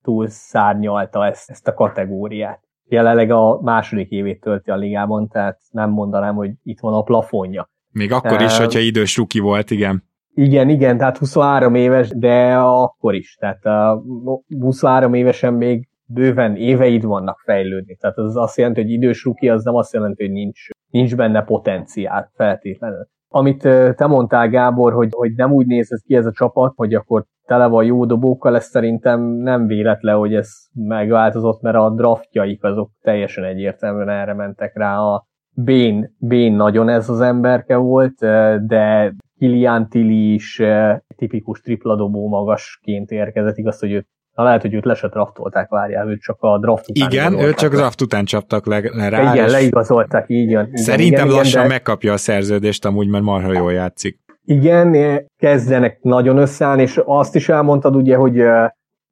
túl szárnyalta ezt, ezt a kategóriát. Jelenleg a második évét tölti a ligában, tehát nem mondanám, hogy itt van a plafonja. Még akkor is, hogyha idős ruki volt, igen. Igen, igen, tehát 23 éves, de akkor is. Tehát uh, 23 évesen még bőven éveid vannak fejlődni. Tehát az azt jelenti, hogy idős ruki, az nem azt jelenti, hogy nincs, nincs benne potenciál feltétlenül. Amit te mondtál, Gábor, hogy, hogy nem úgy néz ez ki ez a csapat, hogy akkor tele van jó dobókkal, ez szerintem nem véletlen, hogy ez megváltozott, mert a draftjaik azok teljesen egyértelműen erre mentek rá. A Bén, Bén nagyon ez az emberke volt, de Kilian Tilly is tipikus tripladobó magasként érkezett, igaz, hogy őt Na lehet, hogy őt le se draftolták, várjál, őt csak a draft után Igen, őt csak draft után csaptak le, le rá. Igen, leigazolták, így jön. Szerintem igen, lassan igen, de... megkapja a szerződést amúgy, mert marha jól játszik. Igen, kezdenek nagyon összeállni, és azt is elmondtad ugye, hogy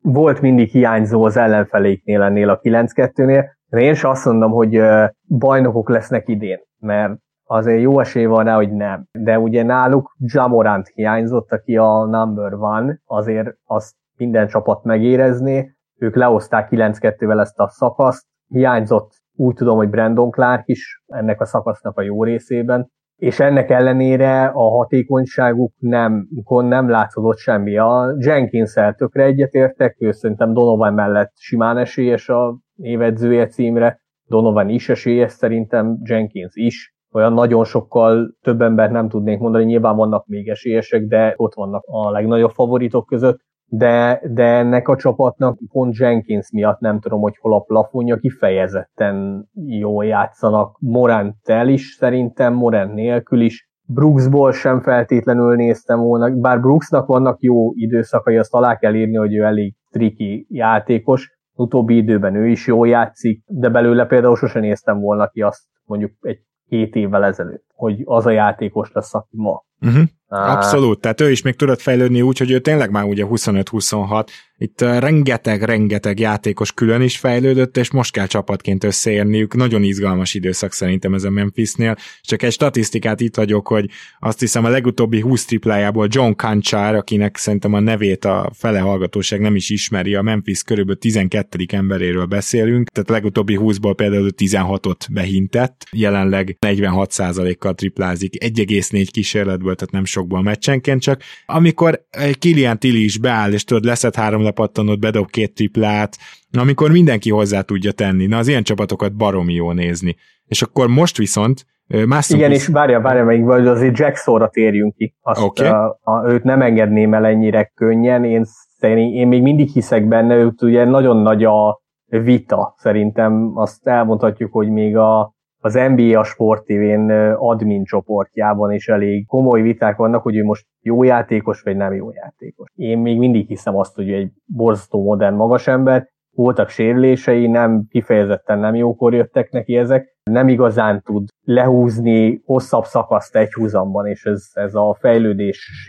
volt mindig hiányzó az ellenfeléknél ennél a 9-2-nél, de én sem azt mondom, hogy bajnokok lesznek idén, mert azért jó esély van rá, hogy nem. De ugye náluk Jamorant hiányzott, aki a number one, azért azt minden csapat megérezné. Ők leoszták 9-2-vel ezt a szakaszt, hiányzott úgy tudom, hogy Brandon Clark is ennek a szakasznak a jó részében, és ennek ellenére a hatékonyságuk nem, nem látszódott semmi. A Jenkins-el tökre egyetértek, ő szerintem Donovan mellett simán esélyes a évedzője címre, Donovan is esélyes, szerintem Jenkins is. Olyan nagyon sokkal több embert nem tudnék mondani, nyilván vannak még esélyesek, de ott vannak a legnagyobb favoritok között de, de ennek a csapatnak pont Jenkins miatt nem tudom, hogy hol a plafonja, kifejezetten jól játszanak. Morant-tel is szerintem, Morant nélkül is. Brooksból sem feltétlenül néztem volna, bár Brooksnak vannak jó időszakai, azt alá kell írni, hogy ő elég triki játékos. Utóbbi időben ő is jól játszik, de belőle például sosem néztem volna ki azt mondjuk egy két évvel ezelőtt, hogy az a játékos lesz, aki ma. Uh-huh. Abszolút, tehát ő is még tudott fejlődni úgy, hogy ő tényleg már ugye 25-26, itt rengeteg-rengeteg játékos külön is fejlődött, és most kell csapatként összeérniük. Nagyon izgalmas időszak szerintem ez a Memphisnél. Csak egy statisztikát itt vagyok, hogy azt hiszem a legutóbbi 20 triplájából John Kancsár, akinek szerintem a nevét a fele hallgatóság nem is ismeri, a Memphis körülbelül 12. emberéről beszélünk, tehát a legutóbbi 20-ból például 16-ot behintett, jelenleg 46%-kal triplázik, 1,4 kísérletből, tehát nem sokból meccsenként, csak amikor Kilian Tilly is beáll, és tudod, leszed három lepattanót, bedob két triplát, amikor mindenki hozzá tudja tenni. Na, az ilyen csapatokat baromi jó nézni. És akkor most viszont Mászunk Igen, és várja, várja meg, vagy azért Jacksonra térjünk ki. Azt, okay. a, a, őt nem engedném el ennyire könnyen. Én, szerint, én még mindig hiszek benne, őt ugye nagyon nagy a vita. Szerintem azt elmondhatjuk, hogy még a az NBA a Sport TV-n admin csoportjában is elég komoly viták vannak, hogy ő most jó játékos, vagy nem jó játékos. Én még mindig hiszem azt, hogy egy borzasztó modern magas ember, voltak sérülései, nem kifejezetten nem jókor jöttek neki ezek, nem igazán tud lehúzni hosszabb szakaszt egy húzamban, és ez, ez a fejlődés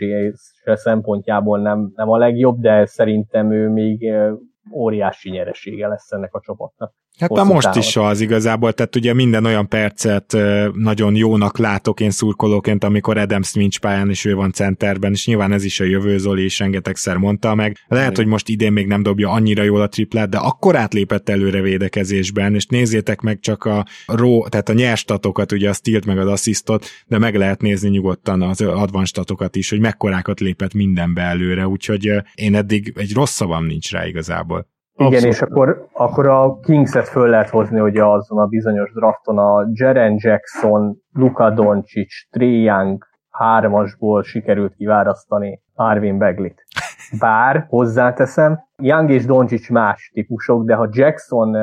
szempontjából nem, nem a legjobb, de szerintem ő még óriási nyeresége lesz ennek a csapatnak. Hát már most is az igazából, tehát ugye minden olyan percet nagyon jónak látok én szurkolóként, amikor Adams nincs pályán, és ő van centerben, és nyilván ez is a jövő, Zoli is rengetegszer mondta meg. Lehet, hogy most idén még nem dobja annyira jól a triplát, de akkor átlépett előre védekezésben, és nézzétek meg csak a ró, tehát a nyers statokat, ugye a stilt meg az asszisztot, de meg lehet nézni nyugodtan az advanced statokat is, hogy mekkorákat lépett mindenbe előre, úgyhogy én eddig egy rossz szavam nincs rá igazából. Igen, Abszolút. és akkor, akkor a Kings-et föl lehet hozni, hogy azon a bizonyos drafton a Jaren Jackson, Luka Doncic, Trey Young hármasból sikerült kivárasztani Arvin Beglit. Bár, hozzáteszem, Young és Doncic más típusok, de ha Jackson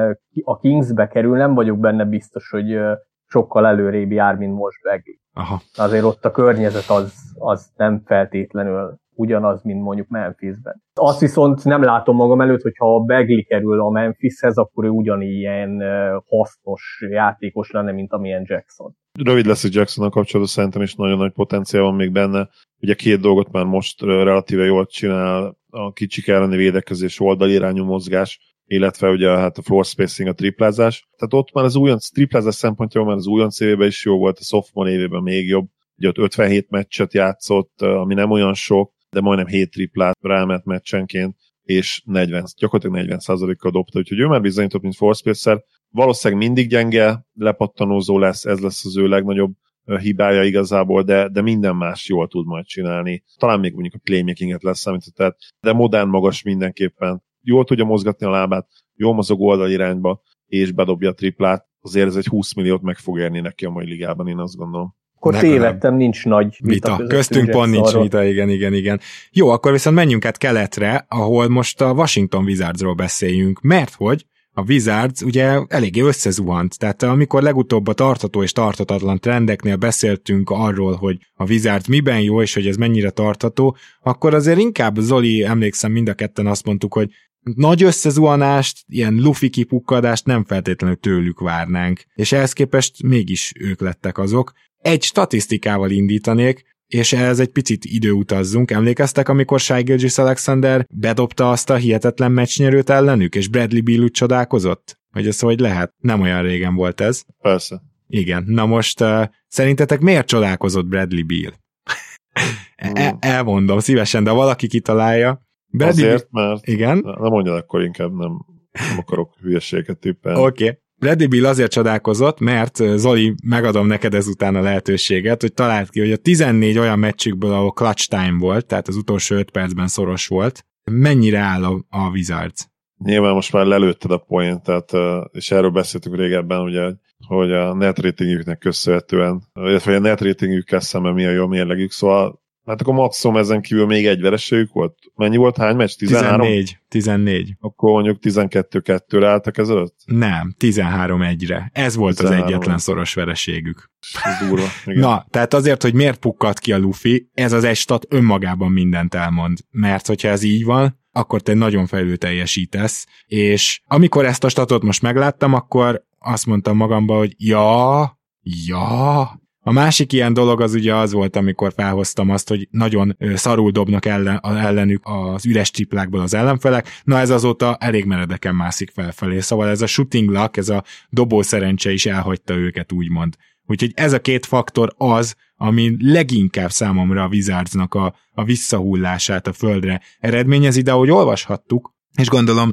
a Kingsbe kerül, nem vagyok benne biztos, hogy sokkal előrébb jár, mint most Begli. Aha. Azért ott a környezet az, az nem feltétlenül ugyanaz, mint mondjuk Memphisben. Azt viszont nem látom magam előtt, hogyha a Begli kerül a Memphishez, akkor ő ugyanilyen hasznos játékos lenne, mint amilyen Jackson. Rövid lesz a Jackson-nal kapcsolatban, szerintem is nagyon nagy potenciál van még benne. Ugye két dolgot már most relatíve jól csinál, a kicsik elleni védekezés, oldalirányú mozgás, illetve ugye hát a floor spacing, a triplázás. Tehát ott már az újonc triplázás szempontjából már az újonc évében is jó volt, a sophomore évében még jobb. Ugye ott 57 meccset játszott, ami nem olyan sok, de majdnem 7 triplát rámet meccsenként, és 40, gyakorlatilag 40%-kal dobta, úgyhogy ő már bizonyított, mint Forspacer. Valószínűleg mindig gyenge, lepattanózó lesz, ez lesz az ő legnagyobb hibája igazából, de, de minden más jól tud majd csinálni. Talán még mondjuk a playmakinget lesz számítva, de modern magas mindenképpen. Jól tudja mozgatni a lábát, jól mozog oldal irányba, és bedobja a triplát. Azért ez egy 20 milliót meg fog érni neki a mai ligában, én azt gondolom. Akkor Legalább. tévedtem, nincs nagy vita. vita. Köztünk pont nincs vita, igen, igen, igen. Jó, akkor viszont menjünk át keletre, ahol most a Washington Wizardsról beszéljünk, mert hogy a Wizards ugye eléggé összezuhant, tehát amikor legutóbb a tartató és tartatatlan trendeknél beszéltünk arról, hogy a Wizards miben jó, és hogy ez mennyire tartató, akkor azért inkább Zoli, emlékszem mind a ketten azt mondtuk, hogy nagy összezuhanást, ilyen lufi kipukkadást nem feltétlenül tőlük várnánk, és ehhez képest mégis ők lettek azok, egy statisztikával indítanék, és ehhez egy picit időutazzunk. Emlékeztek, amikor Shai Gilgis Alexander bedobta azt a hihetetlen meccsnyerőt ellenük, és Bradley Beal úgy csodálkozott? Hogy ez hogy lehet? Nem olyan régen volt ez. Persze. Igen. Na most uh, szerintetek miért csodálkozott Bradley Beal? e- elmondom szívesen, de valaki kitalálja. Bradley Azért, Beal... mert igen? nem mondjad akkor inkább, nem, nem akarok hülyeséget tippelni. Oké. Okay. Bradley Bill azért csodálkozott, mert Zoli, megadom neked ezután a lehetőséget, hogy talált ki, hogy a 14 olyan meccsükből, ahol clutch time volt, tehát az utolsó 5 percben szoros volt, mennyire áll a, a Wizards? Nyilván most már lelőtted a point, tehát, és erről beszéltünk régebben, ugye, hogy a net ratingjüknek köszönhetően, illetve a net ratingjükkel szemben mi a jó mérlegük, szóval Hát akkor maximum ezen kívül még egy vereségük volt. Mennyi volt? Hány meccs? 13? 14. 14. Akkor mondjuk 12-2-re álltak ezelőtt? Nem, 13-1-re. Ez volt 13. az egyetlen szoros vereségük. Ez durva. Igen. Na, tehát azért, hogy miért pukkadt ki a Luffy, ez az egy stat önmagában mindent elmond. Mert hogyha ez így van, akkor te nagyon fejlő teljesítesz, és amikor ezt a statot most megláttam, akkor azt mondtam magamba, hogy ja, ja, a másik ilyen dolog az ugye az volt, amikor felhoztam azt, hogy nagyon szarul dobnak ellen, ellenük az üres triplákból az ellenfelek, na ez azóta elég meredeken mászik felfelé, szóval ez a shooting luck, ez a dobó szerencse is elhagyta őket úgymond. Úgyhogy ez a két faktor az, ami leginkább számomra a Wizardsnak a, a visszahullását a földre eredményezi, de ahogy olvashattuk, és gondolom,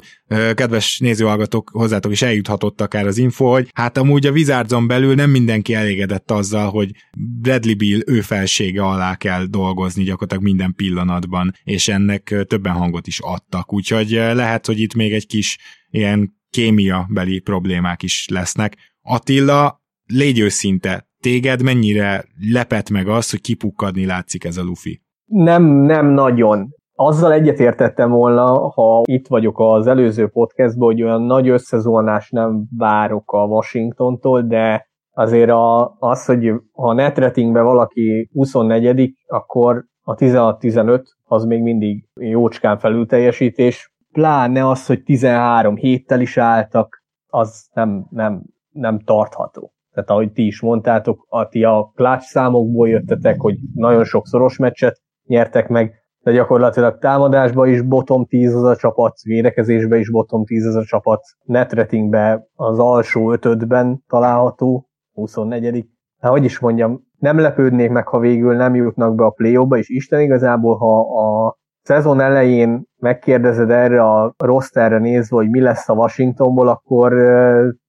kedves nézőhallgatók, hozzátok is eljuthatott akár az info, hogy hát amúgy a Wizardson belül nem mindenki elégedett azzal, hogy Bradley Bill ő felsége alá kell dolgozni gyakorlatilag minden pillanatban, és ennek többen hangot is adtak, úgyhogy lehet, hogy itt még egy kis ilyen kémia beli problémák is lesznek. Attila, légy őszinte, téged mennyire lepett meg az, hogy kipukkadni látszik ez a lufi? Nem, nem nagyon. Azzal egyetértettem volna, ha itt vagyok az előző podcastban, hogy olyan nagy összezónás nem várok a Washingtontól, de azért a, az, hogy ha a netratingben valaki 24 akkor a 16-15 az még mindig jócskán felül teljesítés, pláne az, hogy 13 héttel is álltak, az nem, nem, nem tartható. Tehát ahogy ti is mondtátok, a, ti a clutch számokból jöttetek, hogy nagyon sok szoros meccset nyertek meg, de gyakorlatilag támadásba is bottom 10 az a csapat, védekezésbe is bottom 10 az a csapat, netratingbe az alsó ötödben található, 24 Hát hogy is mondjam, nem lepődnék meg, ha végül nem jutnak be a play ba és Isten igazából, ha a szezon elején megkérdezed erre a rosterre nézve, hogy mi lesz a Washingtonból, akkor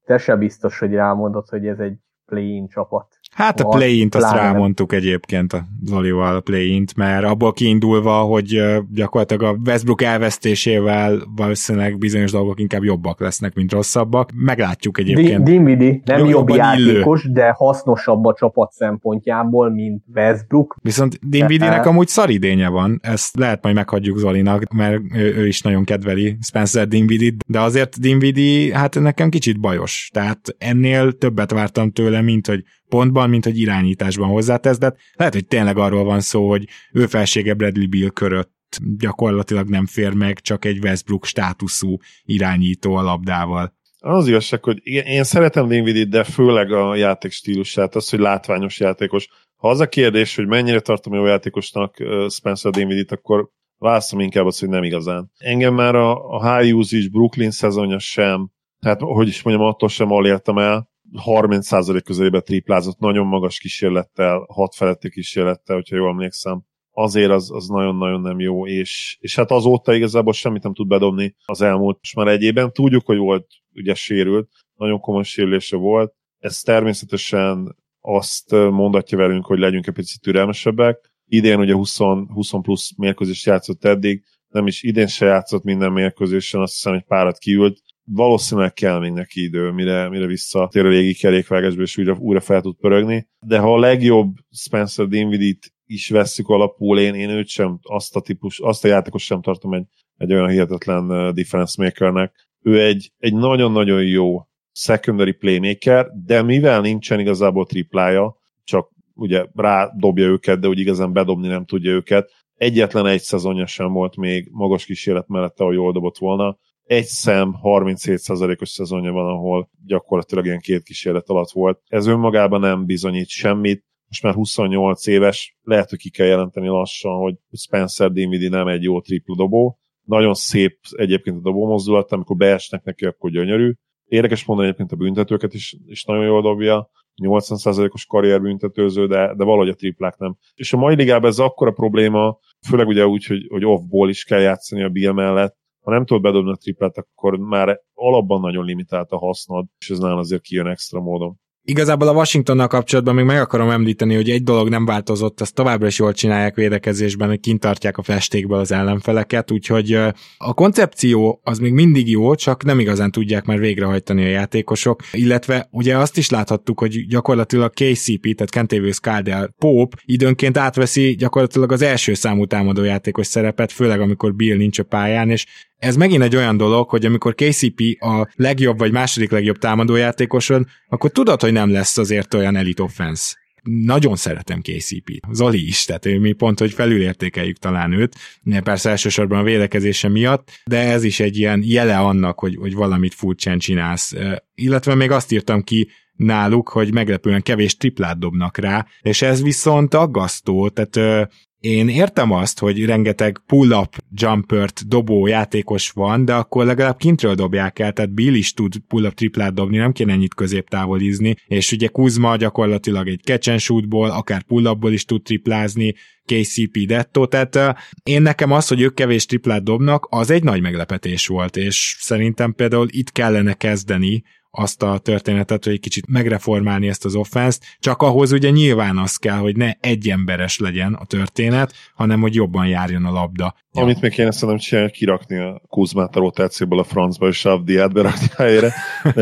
te se biztos, hogy rámondod, hogy ez egy play-in csapat. Hát a play-int azt rámondtuk egyébként a Zolival a play-int, mert abból kiindulva, hogy gyakorlatilag a Westbrook elvesztésével valószínűleg bizonyos dolgok inkább jobbak lesznek, mint rosszabbak. Meglátjuk egyébként. Dinwiddie nem jobb játékos, illő. de hasznosabb a csapat szempontjából, mint Westbrook. Viszont Dinwiddie-nek amúgy szaridénye van, ezt lehet majd meghagyjuk Zolinak, mert ő, is nagyon kedveli Spencer dinwiddie de azért Dinwiddie, hát nekem kicsit bajos. Tehát ennél többet vártam tőle, mint hogy pontban, mint hogy irányításban hozzátesz, de lehet, hogy tényleg arról van szó, hogy ő felsége Bradley Bill körött gyakorlatilag nem fér meg, csak egy Westbrook státuszú irányító a labdával. Az igazság, hogy igen, én szeretem Dinvidit, de főleg a játék stílusát, az, hogy látványos játékos. Ha az a kérdés, hogy mennyire tartom jó játékosnak Spencer Dinvidit, akkor válaszom inkább azt, hogy nem igazán. Engem már a, a high usage Brooklyn szezonja sem, tehát hogy is mondjam, attól sem alértem el, 30% közelébe triplázott, nagyon magas kísérlettel, 6 feletti kísérlettel, hogyha jól emlékszem. Azért az, az nagyon-nagyon nem jó, és, és hát azóta igazából semmit nem tud bedobni az elmúlt most már egyében. Tudjuk, hogy volt ugye sérült, nagyon komoly sérülése volt. Ez természetesen azt mondatja velünk, hogy legyünk egy picit türelmesebbek. Idén ugye 20, 20 plusz mérkőzést játszott eddig, nem is idén se játszott minden mérkőzésen, azt hiszem egy párat kiült, valószínűleg kell még neki idő, mire, mire visszatér a régi kerékvágásba, és újra, újra fel tud pörögni. De ha a legjobb Spencer Dinwiddie-t is vesszük alapul, én, én őt sem, azt a típus, azt a játékos sem tartom egy, egy olyan hihetetlen defense makernek. Ő egy, egy nagyon-nagyon jó secondary playmaker, de mivel nincsen igazából triplája, csak ugye rádobja őket, de úgy igazán bedobni nem tudja őket, egyetlen egy szezonja sem volt még magas kísérlet mellette, ahol jól dobott volna egy szem 37%-os szezonja van, ahol gyakorlatilag ilyen két kísérlet alatt volt. Ez önmagában nem bizonyít semmit, most már 28 éves, lehet, hogy ki kell jelenteni lassan, hogy Spencer Dinwiddie nem egy jó tripla dobó. Nagyon szép egyébként a dobó mozdulat, amikor beesnek neki, akkor gyönyörű. Érdekes mondani egyébként a büntetőket is, is nagyon jól dobja. 80%-os karrierbüntetőző, de, de valahogy a triplák nem. És a mai ligában ez akkora probléma, főleg ugye úgy, hogy, hogy off-ból is kell játszani a Bill mellett, ha nem tudod bedobni a triplet, akkor már alapban nagyon limitált a hasznod, és ez nálam azért kijön extra módon. Igazából a Washingtonnal kapcsolatban még meg akarom említeni, hogy egy dolog nem változott, ezt továbbra is jól csinálják védekezésben, hogy kintartják a festékből az ellenfeleket, úgyhogy a koncepció az még mindig jó, csak nem igazán tudják már végrehajtani a játékosok, illetve ugye azt is láthattuk, hogy gyakorlatilag KCP, tehát Kentavious Caldwell Pope időnként átveszi gyakorlatilag az első számú támadó játékos szerepet, főleg amikor Bill nincs a pályán, és ez megint egy olyan dolog, hogy amikor KCP a legjobb vagy második legjobb támadójátékosod, akkor tudod, hogy nem lesz azért olyan elite offense nagyon szeretem KCP-t. Zoli is, tehát mi pont, hogy felülértékeljük talán őt, persze elsősorban a védekezése miatt, de ez is egy ilyen jele annak, hogy, hogy valamit furcsán csinálsz. Illetve még azt írtam ki náluk, hogy meglepően kevés triplát dobnak rá, és ez viszont aggasztó, tehát én értem azt, hogy rengeteg pull-up jumpert dobó játékos van, de akkor legalább kintről dobják el, tehát Bill is tud pull-up triplát dobni, nem kéne ennyit középtávolizni, és ugye Kuzma gyakorlatilag egy catch and shootból, akár pull-upból is tud triplázni, KCP Detto, tehát én nekem az, hogy ők kevés triplát dobnak, az egy nagy meglepetés volt, és szerintem például itt kellene kezdeni azt a történetet, hogy egy kicsit megreformálni ezt az offenszt, csak ahhoz ugye nyilván az kell, hogy ne egy emberes legyen a történet, hanem hogy jobban járjon a labda. Amit még kéne szerintem csinálni, kirakni a Kuzmát a rotációból a francba, és Avdiát berakni helyére.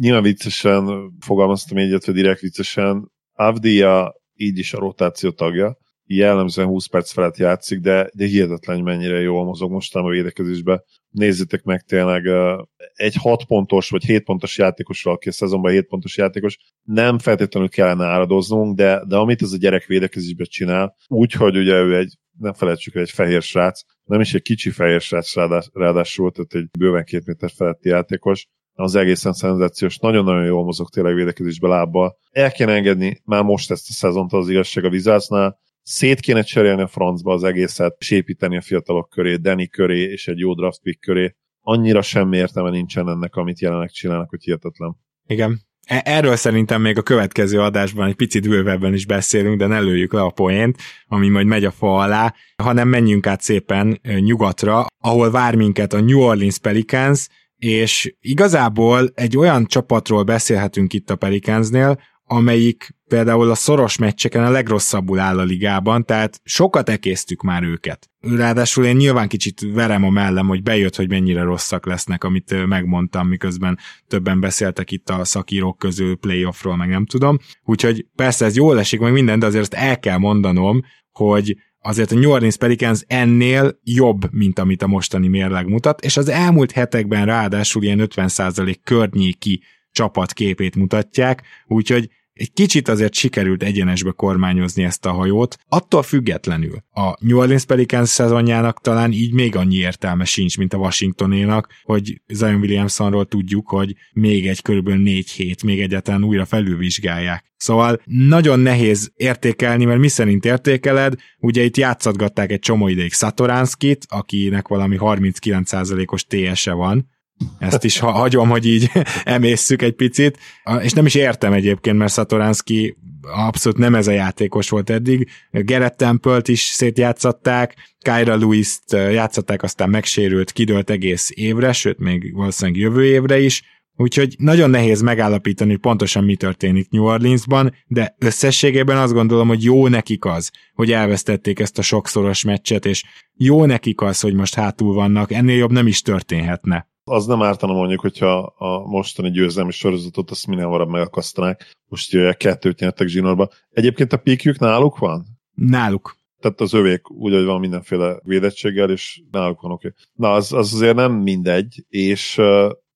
Nyilván viccesen fogalmaztam így, illetve direkt viccesen, Avdia így is a rotáció tagja, jellemzően 20 perc felett játszik, de, de hihetetlen, mennyire jól mozog mostanában a védekezésbe. Nézzétek meg tényleg egy 6 pontos vagy 7 pontos játékosról, aki a szezonban 7 pontos játékos, nem feltétlenül kellene áradoznunk, de, de amit ez a gyerek védekezésbe csinál, úgyhogy ugye ő egy nem felejtsük, egy fehér srác, nem is egy kicsi fehér srác ráadás, ráadásul, tehát egy bőven két méter feletti játékos, az egészen szenzációs, nagyon-nagyon jól mozog tényleg védekezésbe lábbal. El kéne engedni már most ezt a szezont az igazság a Vizácnál, szét kéne cserélni a francba az egészet, és építeni a fiatalok köré, Danny köré és egy jó draft pick köré. Annyira semmi értelme nincsen ennek, amit jelenleg csinálnak, hogy hihetetlen. Igen, E, erről szerintem még a következő adásban egy picit bővebben is beszélünk, de ne lőjük le a poént, ami majd megy a fa alá, hanem menjünk át szépen nyugatra, ahol vár minket a New Orleans Pelicans, és igazából egy olyan csapatról beszélhetünk itt a Pelicansnél, amelyik például a szoros meccseken a legrosszabbul áll a ligában, tehát sokat ekésztük már őket. Ráadásul én nyilván kicsit verem a mellem, hogy bejött, hogy mennyire rosszak lesznek, amit megmondtam, miközben többen beszéltek itt a szakírók közül playoffról, meg nem tudom. Úgyhogy persze ez jól esik, meg minden, de azért ezt el kell mondanom, hogy azért a New Orleans Pelicans ennél jobb, mint amit a mostani mérleg mutat, és az elmúlt hetekben ráadásul ilyen 50% környéki csapatképét mutatják, úgyhogy egy kicsit azért sikerült egyenesbe kormányozni ezt a hajót, attól függetlenül a New Orleans Pelicans szezonjának talán így még annyi értelme sincs, mint a Washingtonénak, hogy Zion Williamsonról tudjuk, hogy még egy körülbelül négy hét még egyáltalán újra felülvizsgálják. Szóval nagyon nehéz értékelni, mert mi szerint értékeled, ugye itt játszatgatták egy csomó ideig Satoranskit, akinek valami 39%-os TS-e van, ezt is ha, hagyom, hogy így emészszük egy picit, és nem is értem egyébként, mert Satoranski abszolút nem ez a játékos volt eddig. Gerett Temple-t is szétjátszották, Kyra Lewis-t játszották, aztán megsérült, kidőlt egész évre, sőt, még valószínűleg jövő évre is, Úgyhogy nagyon nehéz megállapítani, hogy pontosan mi történik New Orleansban, de összességében azt gondolom, hogy jó nekik az, hogy elvesztették ezt a sokszoros meccset, és jó nekik az, hogy most hátul vannak, ennél jobb nem is történhetne az nem ártana mondjuk, hogyha a mostani győzelmi sorozatot azt minél hamarabb megakasztanák. Most jöjjek, kettőt nyertek zsinórba. Egyébként a pikjük náluk van? Náluk. Tehát az övék úgy, hogy van mindenféle védettséggel, és náluk van oké. Okay. Na, az, az azért nem mindegy, és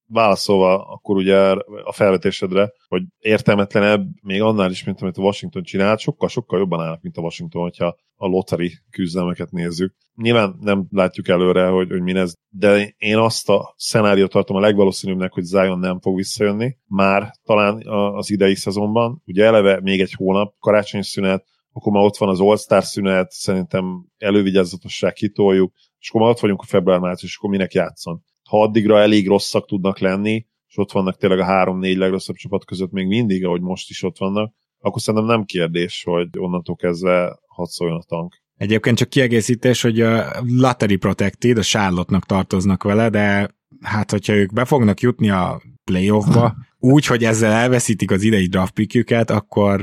válaszolva akkor ugye a felvetésedre, hogy értelmetlenebb még annál is, mint amit a Washington csinált, sokkal-sokkal jobban állnak, mint a Washington, hogyha a lottery küzdelmeket nézzük. Nyilván nem látjuk előre, hogy, hogy mi ez, de én azt a szenáriót tartom a legvalószínűbbnek, hogy Zion nem fog visszajönni, már talán az idei szezonban. Ugye eleve még egy hónap, karácsonyi szünet, akkor már ott van az All-Star szünet, szerintem elővigyázatosság kitoljuk, és akkor már ott vagyunk a február-március, és akkor minek játszon ha addigra elég rosszak tudnak lenni, és ott vannak tényleg a három-négy legrosszabb csapat között még mindig, ahogy most is ott vannak, akkor szerintem nem kérdés, hogy onnantól kezdve hadd szóljon a tank. Egyébként csak kiegészítés, hogy a Lottery Protected, a charlotte tartoznak vele, de hát hogyha ők be fognak jutni a playoffba, úgy, hogy ezzel elveszítik az idei draft pickjüket, akkor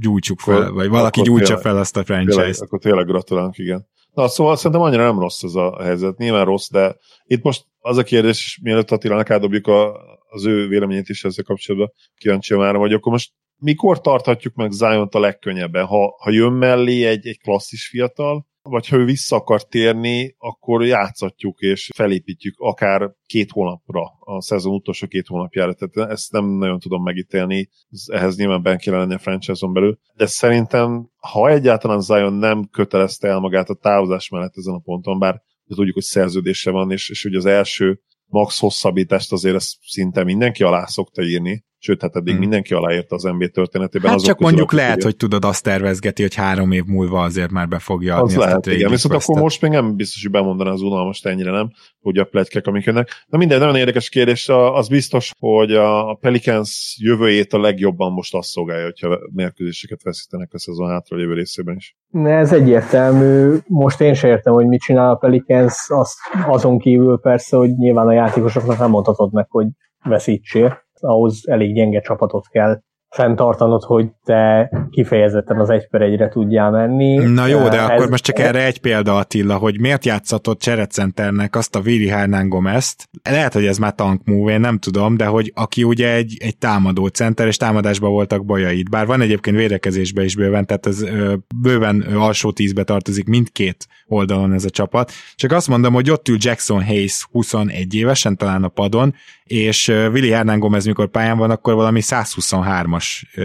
gyújtsuk fel, vagy valaki gyújtsa tényleg, fel azt a franchise-t. Akkor tényleg gratulálunk, igen. Na, szóval szerintem annyira nem rossz ez a helyzet. Nyilván rossz, de itt most az a kérdés, mielőtt Attilának átdobjuk a, az ő véleményét is ezzel kapcsolatban, kíváncsi már vagy, akkor most mikor tarthatjuk meg Zion-t a legkönnyebben? Ha, ha jön mellé egy, egy klasszis fiatal, vagy ha ő vissza akar térni, akkor játszatjuk és felépítjük akár két hónapra, a szezon utolsó két hónapjára. Tehát ezt nem nagyon tudom megítélni, ehhez nyilván ben kell lenni a franchise-on belül, de szerintem, ha egyáltalán Zion nem kötelezte el magát a távozás mellett ezen a ponton, bár tudjuk, hogy szerződése van, és, és ugye az első max hosszabbítást azért ezt szinte mindenki alá szokta írni, sőt, hát eddig hmm. mindenki aláírta az NBA történetében. Hát csak mondjuk lehet, ugye. hogy tudod, azt tervezgeti, hogy három év múlva azért már be fogja adni. Az lehet, igen. Viszont akkor most még nem biztos, hogy bemondaná az unalmas, ennyire nem, hogy a pletykek, amik jönnek. Na minden, nagyon érdekes kérdés. Az biztos, hogy a Pelicans jövőjét a legjobban most azt szolgálja, hogyha mérkőzéseket veszítenek a szezon hátra jövő részében is. Ez egyértelmű. Most én sem értem, hogy mit csinál a Pelicans, azt, azon kívül persze, hogy nyilván a játékosoknak nem mondhatod meg, hogy veszítsél ahhoz elég gyenge csapatot kell fenntartanod, hogy te kifejezetten az egy per egyre tudjál menni. Na jó, de ez, akkor most csak erre egy példa Attila, hogy miért játszatott Cserecenternek azt a Vili Hernán Gomez-t. Lehet, hogy ez már tank move, én nem tudom, de hogy aki ugye egy, egy támadó center, és támadásban voltak bajait. Bár van egyébként védekezésbe is bőven, tehát ez bőven alsó tízbe tartozik mindkét oldalon ez a csapat. Csak azt mondom, hogy ott ül Jackson Hayes 21 évesen talán a padon, és Willi Hernán Gomez mikor pályán van, akkor valami 123-as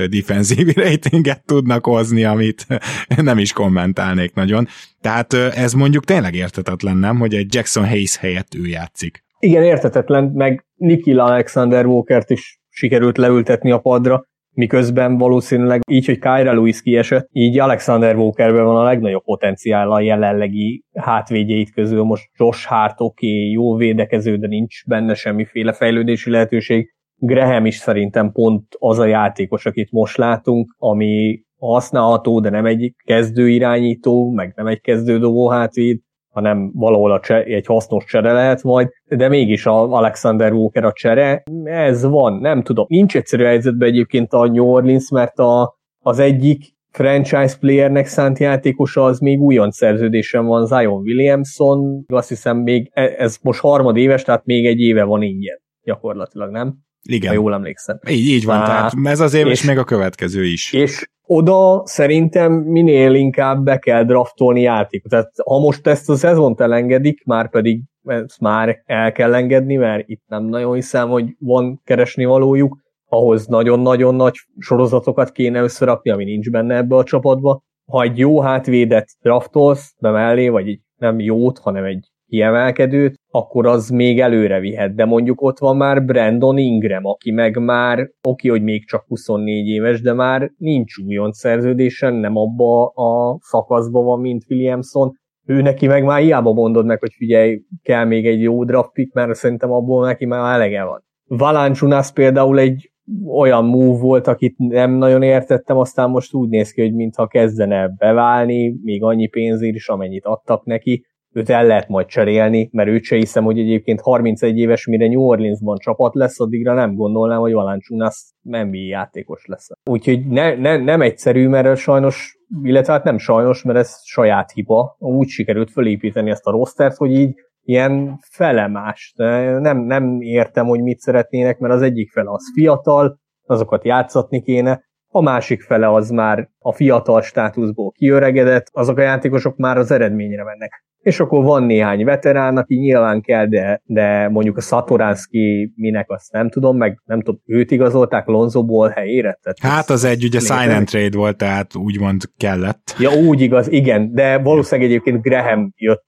defensív ratinget tudnak hozni, amit nem is kommentálnék nagyon. Tehát ez mondjuk tényleg értetetlen, nem, hogy egy Jackson Hayes helyett ő játszik. Igen, értetetlen, meg Nikil Alexander Walkert is sikerült leültetni a padra, miközben valószínűleg így, hogy Kyra Lewis kiesett, így Alexander Walkerben van a legnagyobb potenciál a jelenlegi hátvédjeit közül. Most Josh Hart oké, okay, jó védekező, de nincs benne semmiféle fejlődési lehetőség. Graham is szerintem pont az a játékos, akit most látunk, ami használható, de nem egy kezdő irányító, meg nem egy kezdő hátvéd, hanem valahol a cse, egy hasznos csere lehet majd, de mégis a Alexander Walker a csere, ez van, nem tudom. Nincs egyszerű helyzetben egyébként a New Orleans, mert a, az egyik franchise playernek szánt játékosa az még újon szerződésen van, Zion Williamson, azt hiszem még e, ez most harmad éves, tehát még egy éve van ingyen gyakorlatilag, nem? Igen. Ha jól emlékszem. Így, így van, Á, tehát ez az év, és, és még a következő is. És oda szerintem minél inkább be kell draftolni játékot. Tehát ha most ezt a szezont elengedik, már pedig ezt már el kell engedni, mert itt nem nagyon hiszem, hogy van keresni valójuk, ahhoz nagyon-nagyon nagy sorozatokat kéne összerakni, ami nincs benne ebbe a csapatba. Ha egy jó hátvédet draftolsz be mellé, vagy egy nem jót, hanem egy kiemelkedőt, akkor az még előre vihet. De mondjuk ott van már Brandon Ingram, aki meg már, oké, hogy még csak 24 éves, de már nincs újon szerződésen, nem abba a szakaszba van, mint Williamson. Ő neki meg már hiába mondod meg, hogy figyelj, kell még egy jó draft pick, mert szerintem abból neki már elege van. Valanciunas például egy olyan move volt, akit nem nagyon értettem, aztán most úgy néz ki, hogy mintha kezdene beválni, még annyi pénzért is, amennyit adtak neki őt el lehet majd cserélni, mert őt se hiszem, hogy egyébként 31 éves, mire New Orleansban csapat lesz, addigra nem gondolnám, hogy Valanciunas NBA játékos lesz. Úgyhogy ne, ne, nem egyszerű, mert sajnos, illetve hát nem sajnos, mert ez saját hiba. Úgy sikerült fölépíteni ezt a rostert, hogy így ilyen felemás. Nem, nem értem, hogy mit szeretnének, mert az egyik fele az fiatal, azokat játszatni kéne, a másik fele az már a fiatal státuszból kiöregedett, azok a játékosok már az eredményre mennek és akkor van néhány veterán, aki nyilván kell, de, de mondjuk a Szatoránszki minek azt nem tudom, meg nem tudom, őt igazolták Lonzoból helyére? Tehát hát az egy ugye sign and trade volt, tehát úgymond kellett. Ja, úgy igaz, igen, de valószínűleg egyébként Graham jött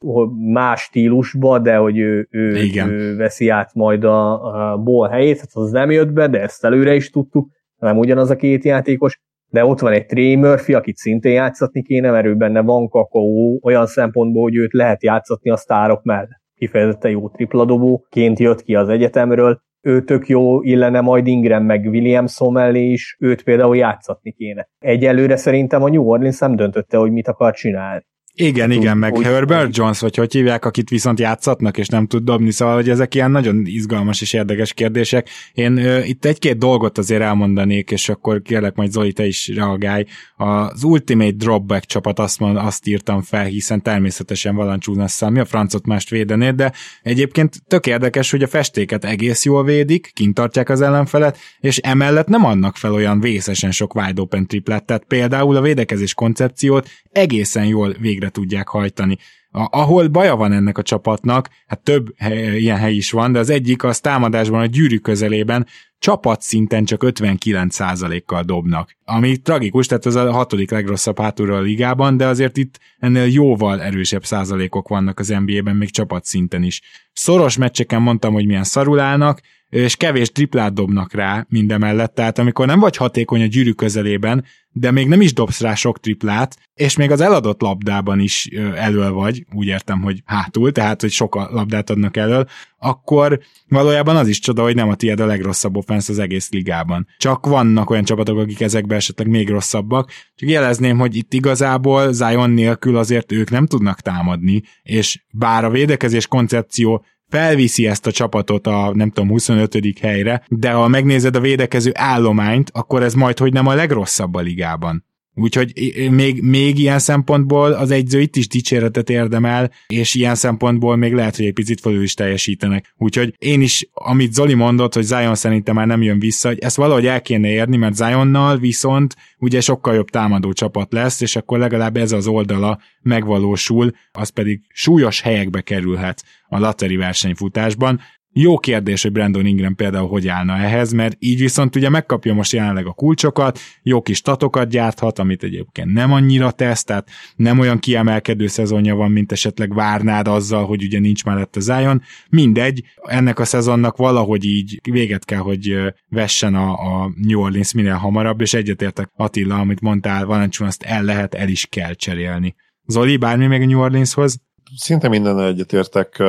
más stílusba, de hogy ő, ő, igen. ő veszi át majd a, a Ball helyét, hát az nem jött be, de ezt előre is tudtuk, nem ugyanaz a két játékos, de ott van egy Trey Murphy, akit szintén játszatni kéne, mert ő benne van kakaó olyan szempontból, hogy őt lehet játszatni a sztárok mellett. Kifejezetten jó tripladobóként jött ki az egyetemről, ő tök jó illene majd Ingram meg Williamson mellé is, őt például játszatni kéne. Egyelőre szerintem a New Orleans nem döntötte, hogy mit akar csinálni. Igen, úgy, igen, meg úgy, Herbert Jones, vagy hogy hívják, akit viszont játszatnak, és nem tud dobni, szóval hogy ezek ilyen nagyon izgalmas és érdekes kérdések. Én ö, itt egy-két dolgot azért elmondanék, és akkor kérlek majd Zoli, te is reagálj. Az Ultimate Dropback csapat azt, mond, azt írtam fel, hiszen természetesen Valanciunasszal mi a francot mást védenéd, de egyébként tök érdekes, hogy a festéket egész jól védik, kint tartják az ellenfelet, és emellett nem adnak fel olyan vészesen sok wide open triplet, tehát például a védekezés koncepciót egészen jól végre végre tudják hajtani. A, ahol baja van ennek a csapatnak, hát több hely, ilyen hely is van, de az egyik az támadásban a gyűrű közelében csapatszinten csak 59%-kal dobnak. Ami tragikus, tehát ez a hatodik legrosszabb hátulról a ligában, de azért itt ennél jóval erősebb százalékok vannak az NBA-ben, még csapatszinten is. Szoros meccseken mondtam, hogy milyen szarul állnak, és kevés triplát dobnak rá mindemellett, tehát amikor nem vagy hatékony a gyűrű közelében, de még nem is dobsz rá sok triplát, és még az eladott labdában is elől vagy, úgy értem, hogy hátul, tehát hogy sok labdát adnak elől, akkor valójában az is csoda, hogy nem a tiéd a legrosszabb offensz az egész ligában. Csak vannak olyan csapatok, akik ezekben esetleg még rosszabbak. Csak jelezném, hogy itt igazából Zion nélkül azért ők nem tudnak támadni, és bár a védekezés koncepció felviszi ezt a csapatot a nem tudom 25. helyre, de ha megnézed a védekező állományt, akkor ez majd, hogy nem a legrosszabb a ligában. Úgyhogy még, még ilyen szempontból az egyző itt is dicséretet érdemel, és ilyen szempontból még lehet, hogy egy picit felül is teljesítenek. Úgyhogy én is, amit Zoli mondott, hogy Zion szerintem már nem jön vissza, hogy ezt valahogy el kéne érni, mert Zionnal viszont ugye sokkal jobb támadó csapat lesz, és akkor legalább ez az oldala megvalósul, az pedig súlyos helyekbe kerülhet a lateri versenyfutásban. Jó kérdés, hogy Brandon Ingram például hogy állna ehhez, mert így viszont ugye megkapja most jelenleg a kulcsokat, jó kis statokat gyárthat, amit egyébként nem annyira tesz, tehát nem olyan kiemelkedő szezonja van, mint esetleg várnád azzal, hogy ugye nincs mellette Zion. Mindegy, ennek a szezonnak valahogy így véget kell, hogy vessen a, a New Orleans minél hamarabb, és egyetértek Attila, amit mondtál, Valanciunas el lehet, el is kell cserélni. Zoli, bármi még a New Orleanshoz? Szinte minden egyetértek.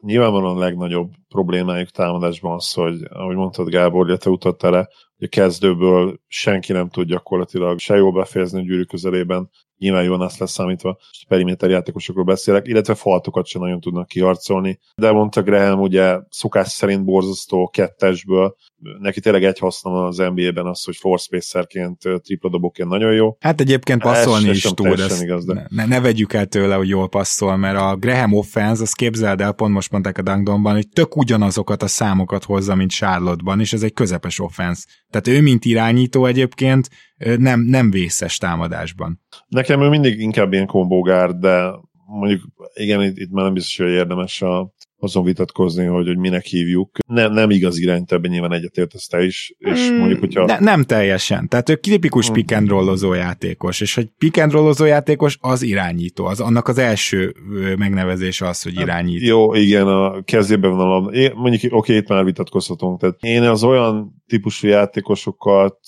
Nyilvánvalóan a legnagyobb problémájuk támadásban az, hogy, ahogy mondtad Gábor, illetve utatta le, hogy a kezdőből senki nem tud gyakorlatilag se jól befejezni a gyűrű közelében, nyilván Jonas lesz számítva, és periméter játékosokról beszélek, illetve faltokat sem nagyon tudnak kiharcolni. De mondta Graham, ugye szokás szerint borzasztó kettesből, neki tényleg egy haszna az NBA-ben az, hogy force spacerként, tripla dobóként nagyon jó. Hát egyébként passzolni is tud, ezt igaz, de... ne, ne, vegyük el tőle, hogy jól passzol, mert a Graham offense, azt képzeld el, pont most mondták a Dangdonban, hogy tök ugyanazokat a számokat hozza, mint Charlotte-ban, és ez egy közepes offense. Tehát ő, mint irányító egyébként nem, nem vészes támadásban. Nekem ő mindig inkább ilyen kombogár, de mondjuk igen, itt, itt már nem biztos, hogy érdemes a, azon vitatkozni, hogy, hogy minek hívjuk. Nem, nem igaz irányt, ebben nyilván egyetértesz te is, és mm, mondjuk, hogyha... Ne, nem teljesen. Tehát ő tipikus mm. pick and rollozó játékos, és hogy pick and rollozó játékos az irányító, az annak az első megnevezése az, hogy hát, irányító. Jó, igen, a kezében van a labda. Én, mondjuk, oké, itt már vitatkozhatunk. Tehát én az olyan típusú játékosokat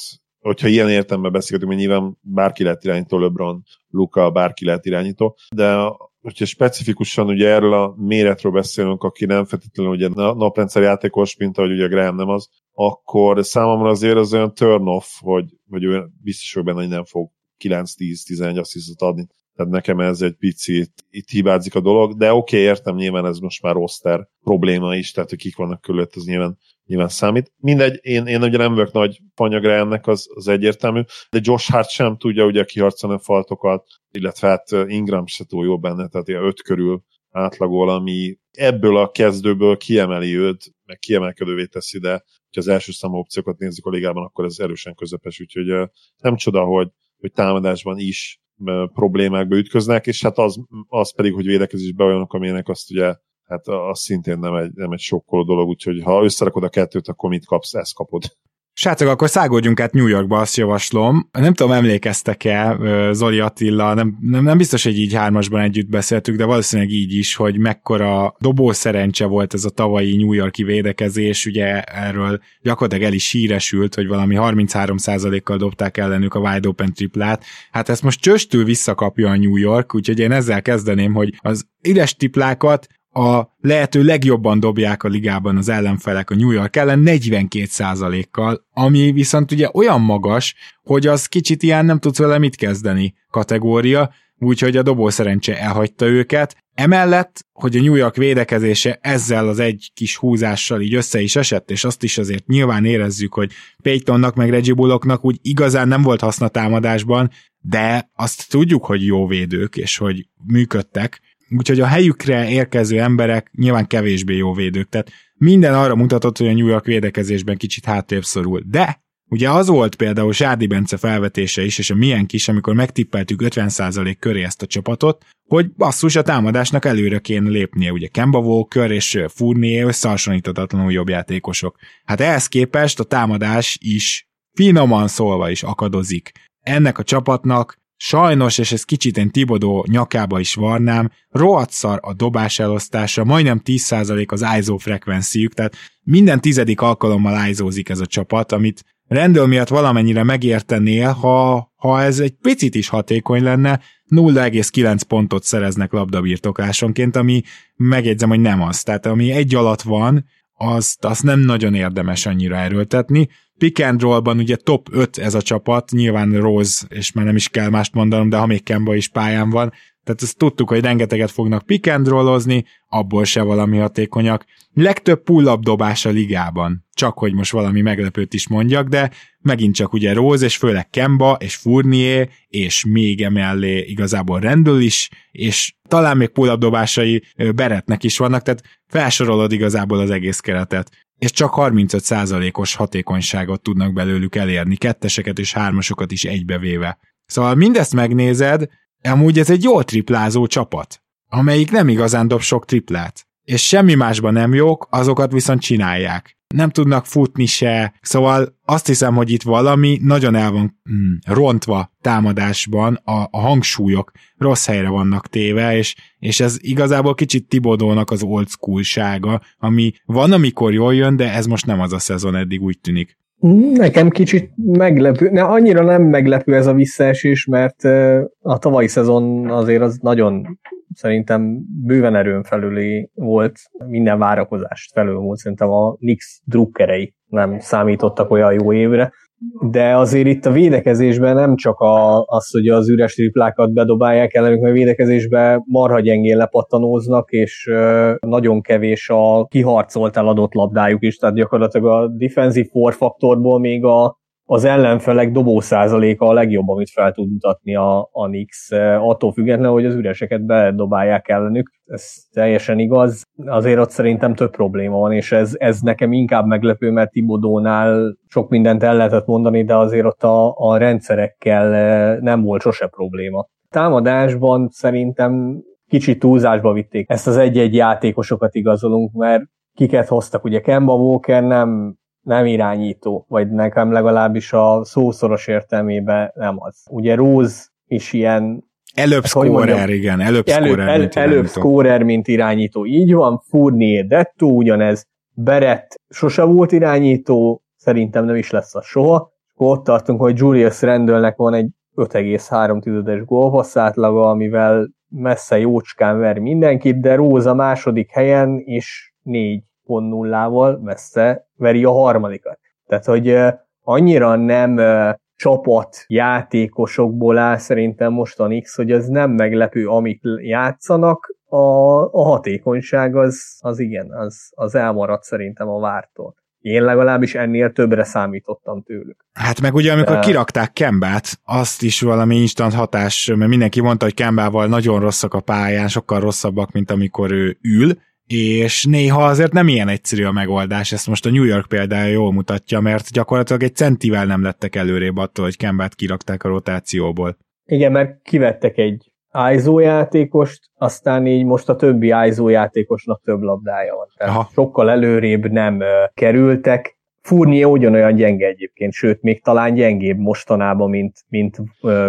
hogyha ilyen értelemben beszélgetünk, hogy nyilván bárki lehet irányító, LeBron, Luka, bárki lehet irányító, de hogyha specifikusan ugye erről a méretről beszélünk, aki nem feltétlenül ugye naprendszer játékos, mint ahogy ugye Graham nem az, akkor számomra azért az olyan turn off, hogy, hogy ő biztos, hogy benne, hogy nem fog 9-10-11 asszisztot adni. Tehát nekem ez egy picit itt hibázik a dolog, de oké, okay, értem, nyilván ez most már roster probléma is, tehát hogy kik vannak körülött, az nyilván nyilván számít. Mindegy, én, én ugye nem vagyok nagy fanyagre ennek, az, az egyértelmű, de Josh Hart sem tudja ugye kiharcolni a faltokat, illetve hát Ingram se túl jó benne, tehát ilyen öt körül átlagol, ami ebből a kezdőből kiemeli őt, meg kiemelkedővé teszi, de ha az első számú opciókat nézzük a ligában, akkor ez erősen közepes, úgyhogy nem csoda, hogy, hogy támadásban is problémákba ütköznek, és hát az, az pedig, hogy védekezésbe olyanok, amilyenek azt ugye hát az szintén nem egy, nem egy sokkoló dolog, úgyhogy ha összerakod a kettőt, akkor mit kapsz, ezt kapod. Srácok, akkor szágódjunk át New Yorkba, azt javaslom. Nem tudom, emlékeztek-e Zoli Attila, nem, nem, nem biztos, hogy így hármasban együtt beszéltük, de valószínűleg így is, hogy mekkora dobó szerencse volt ez a tavalyi New Yorki védekezés, ugye erről gyakorlatilag el is híresült, hogy valami 33%-kal dobták ellenük a wide open triplát. Hát ezt most csöstül visszakapja a New York, úgyhogy én ezzel kezdeném, hogy az üres triplákat a lehető legjobban dobják a ligában az ellenfelek a New York ellen 42%-kal, ami viszont ugye olyan magas, hogy az kicsit ilyen nem tudsz vele mit kezdeni kategória, úgyhogy a dobó szerencse elhagyta őket. Emellett, hogy a New York védekezése ezzel az egy kis húzással így össze is esett, és azt is azért nyilván érezzük, hogy Peytonnak meg Reggie Bullocknak úgy igazán nem volt haszna támadásban, de azt tudjuk, hogy jó védők, és hogy működtek, úgyhogy a helyükre érkező emberek nyilván kevésbé jó védők, tehát minden arra mutatott, hogy a New York védekezésben kicsit hátrébb szorul. De Ugye az volt például Sárdi Bence felvetése is, és a milyen kis, amikor megtippeltük 50% köré ezt a csapatot, hogy basszus, a támadásnak előre kéne lépnie. Ugye Kemba Walker és Fournier összehasonlíthatatlanul jobb játékosok. Hát ehhez képest a támadás is finoman szólva is akadozik. Ennek a csapatnak Sajnos, és ez kicsit én Tibodó nyakába is varnám, rohadt a dobás elosztása, majdnem 10% az ISO frekvenciük, tehát minden tizedik alkalommal ISO-zik ez a csapat, amit rendől miatt valamennyire megértenél, ha, ha ez egy picit is hatékony lenne, 0,9 pontot szereznek labdabirtoklásonként, ami megjegyzem, hogy nem az. Tehát ami egy alatt van, azt, azt nem nagyon érdemes annyira erőltetni. Pick and roll-ban ugye top 5 ez a csapat, nyilván Rose, és már nem is kell mást mondanom, de ha még Kemba is pályán van, Tehát ezt tudtuk, hogy rengeteget fognak pick and rollozni, abból se valami hatékonyak. Legtöbb pull-up dobás a ligában. Csak hogy most valami meglepőt is mondjak, de megint csak ugye Rose, és főleg Kemba, és Fournier, és még emellé igazából Rendül is, és talán még pull-up dobásai Beretnek is vannak, tehát felsorolod igazából az egész keretet és csak 35%-os hatékonyságot tudnak belőlük elérni, ketteseket és hármasokat is egybevéve. Szóval mindezt megnézed, amúgy ez egy jól triplázó csapat, amelyik nem igazán dob sok triplát. És semmi másban nem jók, azokat viszont csinálják nem tudnak futni se, szóval azt hiszem, hogy itt valami nagyon el van mm, rontva támadásban, a, a hangsúlyok rossz helyre vannak téve, és, és ez igazából kicsit Tibodónak az old schoolsága, ami van, amikor jól jön, de ez most nem az a szezon eddig úgy tűnik. Nekem kicsit meglepő, ne, annyira nem meglepő ez a visszaesés, mert a tavalyi szezon azért az nagyon szerintem bőven erőn felüli volt, minden várakozást felül volt, szerintem a Nix drukkerei nem számítottak olyan jó évre, de azért itt a védekezésben nem csak a, az, hogy az üres triplákat bedobálják ellenük, mert védekezésben marha gyengén lepattanóznak, és nagyon kevés a kiharcolt eladott labdájuk is, tehát gyakorlatilag a defensive for faktorból még a az ellenfelek dobó százaléka a legjobb, amit fel tud mutatni a, a Nix, attól függetlenül, hogy az üreseket bedobálják ellenük. Ez teljesen igaz. Azért ott szerintem több probléma van, és ez, ez nekem inkább meglepő, mert Tibodónál sok mindent el lehetett mondani, de azért ott a, a rendszerekkel nem volt sose probléma. Támadásban szerintem kicsit túlzásba vitték. Ezt az egy-egy játékosokat igazolunk, mert kiket hoztak. Ugye Kemba Walker nem nem irányító, vagy nekem legalábbis a szószoros értelmében nem az. Ugye Rose is ilyen Előbb scorer, igen, előbb elő, scorer, el, mint előbb irányító. scorer, mint irányító. Így van, Fournier, Detto ugyanez, Berett sose volt irányító, szerintem nem is lesz az soha. Ott tartunk, hogy Julius Randallnek van egy 5,3-es gólpassz átlaga, amivel messze jócskán ver mindenkit, de Róza második helyen és 4.0-val messze veri a harmadikat. Tehát, hogy annyira nem csapat játékosokból áll szerintem most a Nix, hogy az nem meglepő, amit játszanak, a, a hatékonyság az, az igen, az, az elmaradt szerintem a vártól. Én legalábbis ennél többre számítottam tőlük. Hát meg ugye, amikor De- kirakták Kembát, azt is valami instant hatás, mert mindenki mondta, hogy Kembával nagyon rosszak a pályán, sokkal rosszabbak, mint amikor ő ül, és néha azért nem ilyen egyszerű a megoldás, ezt most a New York példája jól mutatja, mert gyakorlatilag egy centivel nem lettek előrébb attól, hogy Kembát kirakták a rotációból. Igen, mert kivettek egy ISO játékost, aztán így most a többi ISO játékosnak több labdája van. Tehát Aha. sokkal előrébb nem kerültek. Fournier ugyanolyan gyenge egyébként, sőt, még talán gyengébb mostanában, mint, mint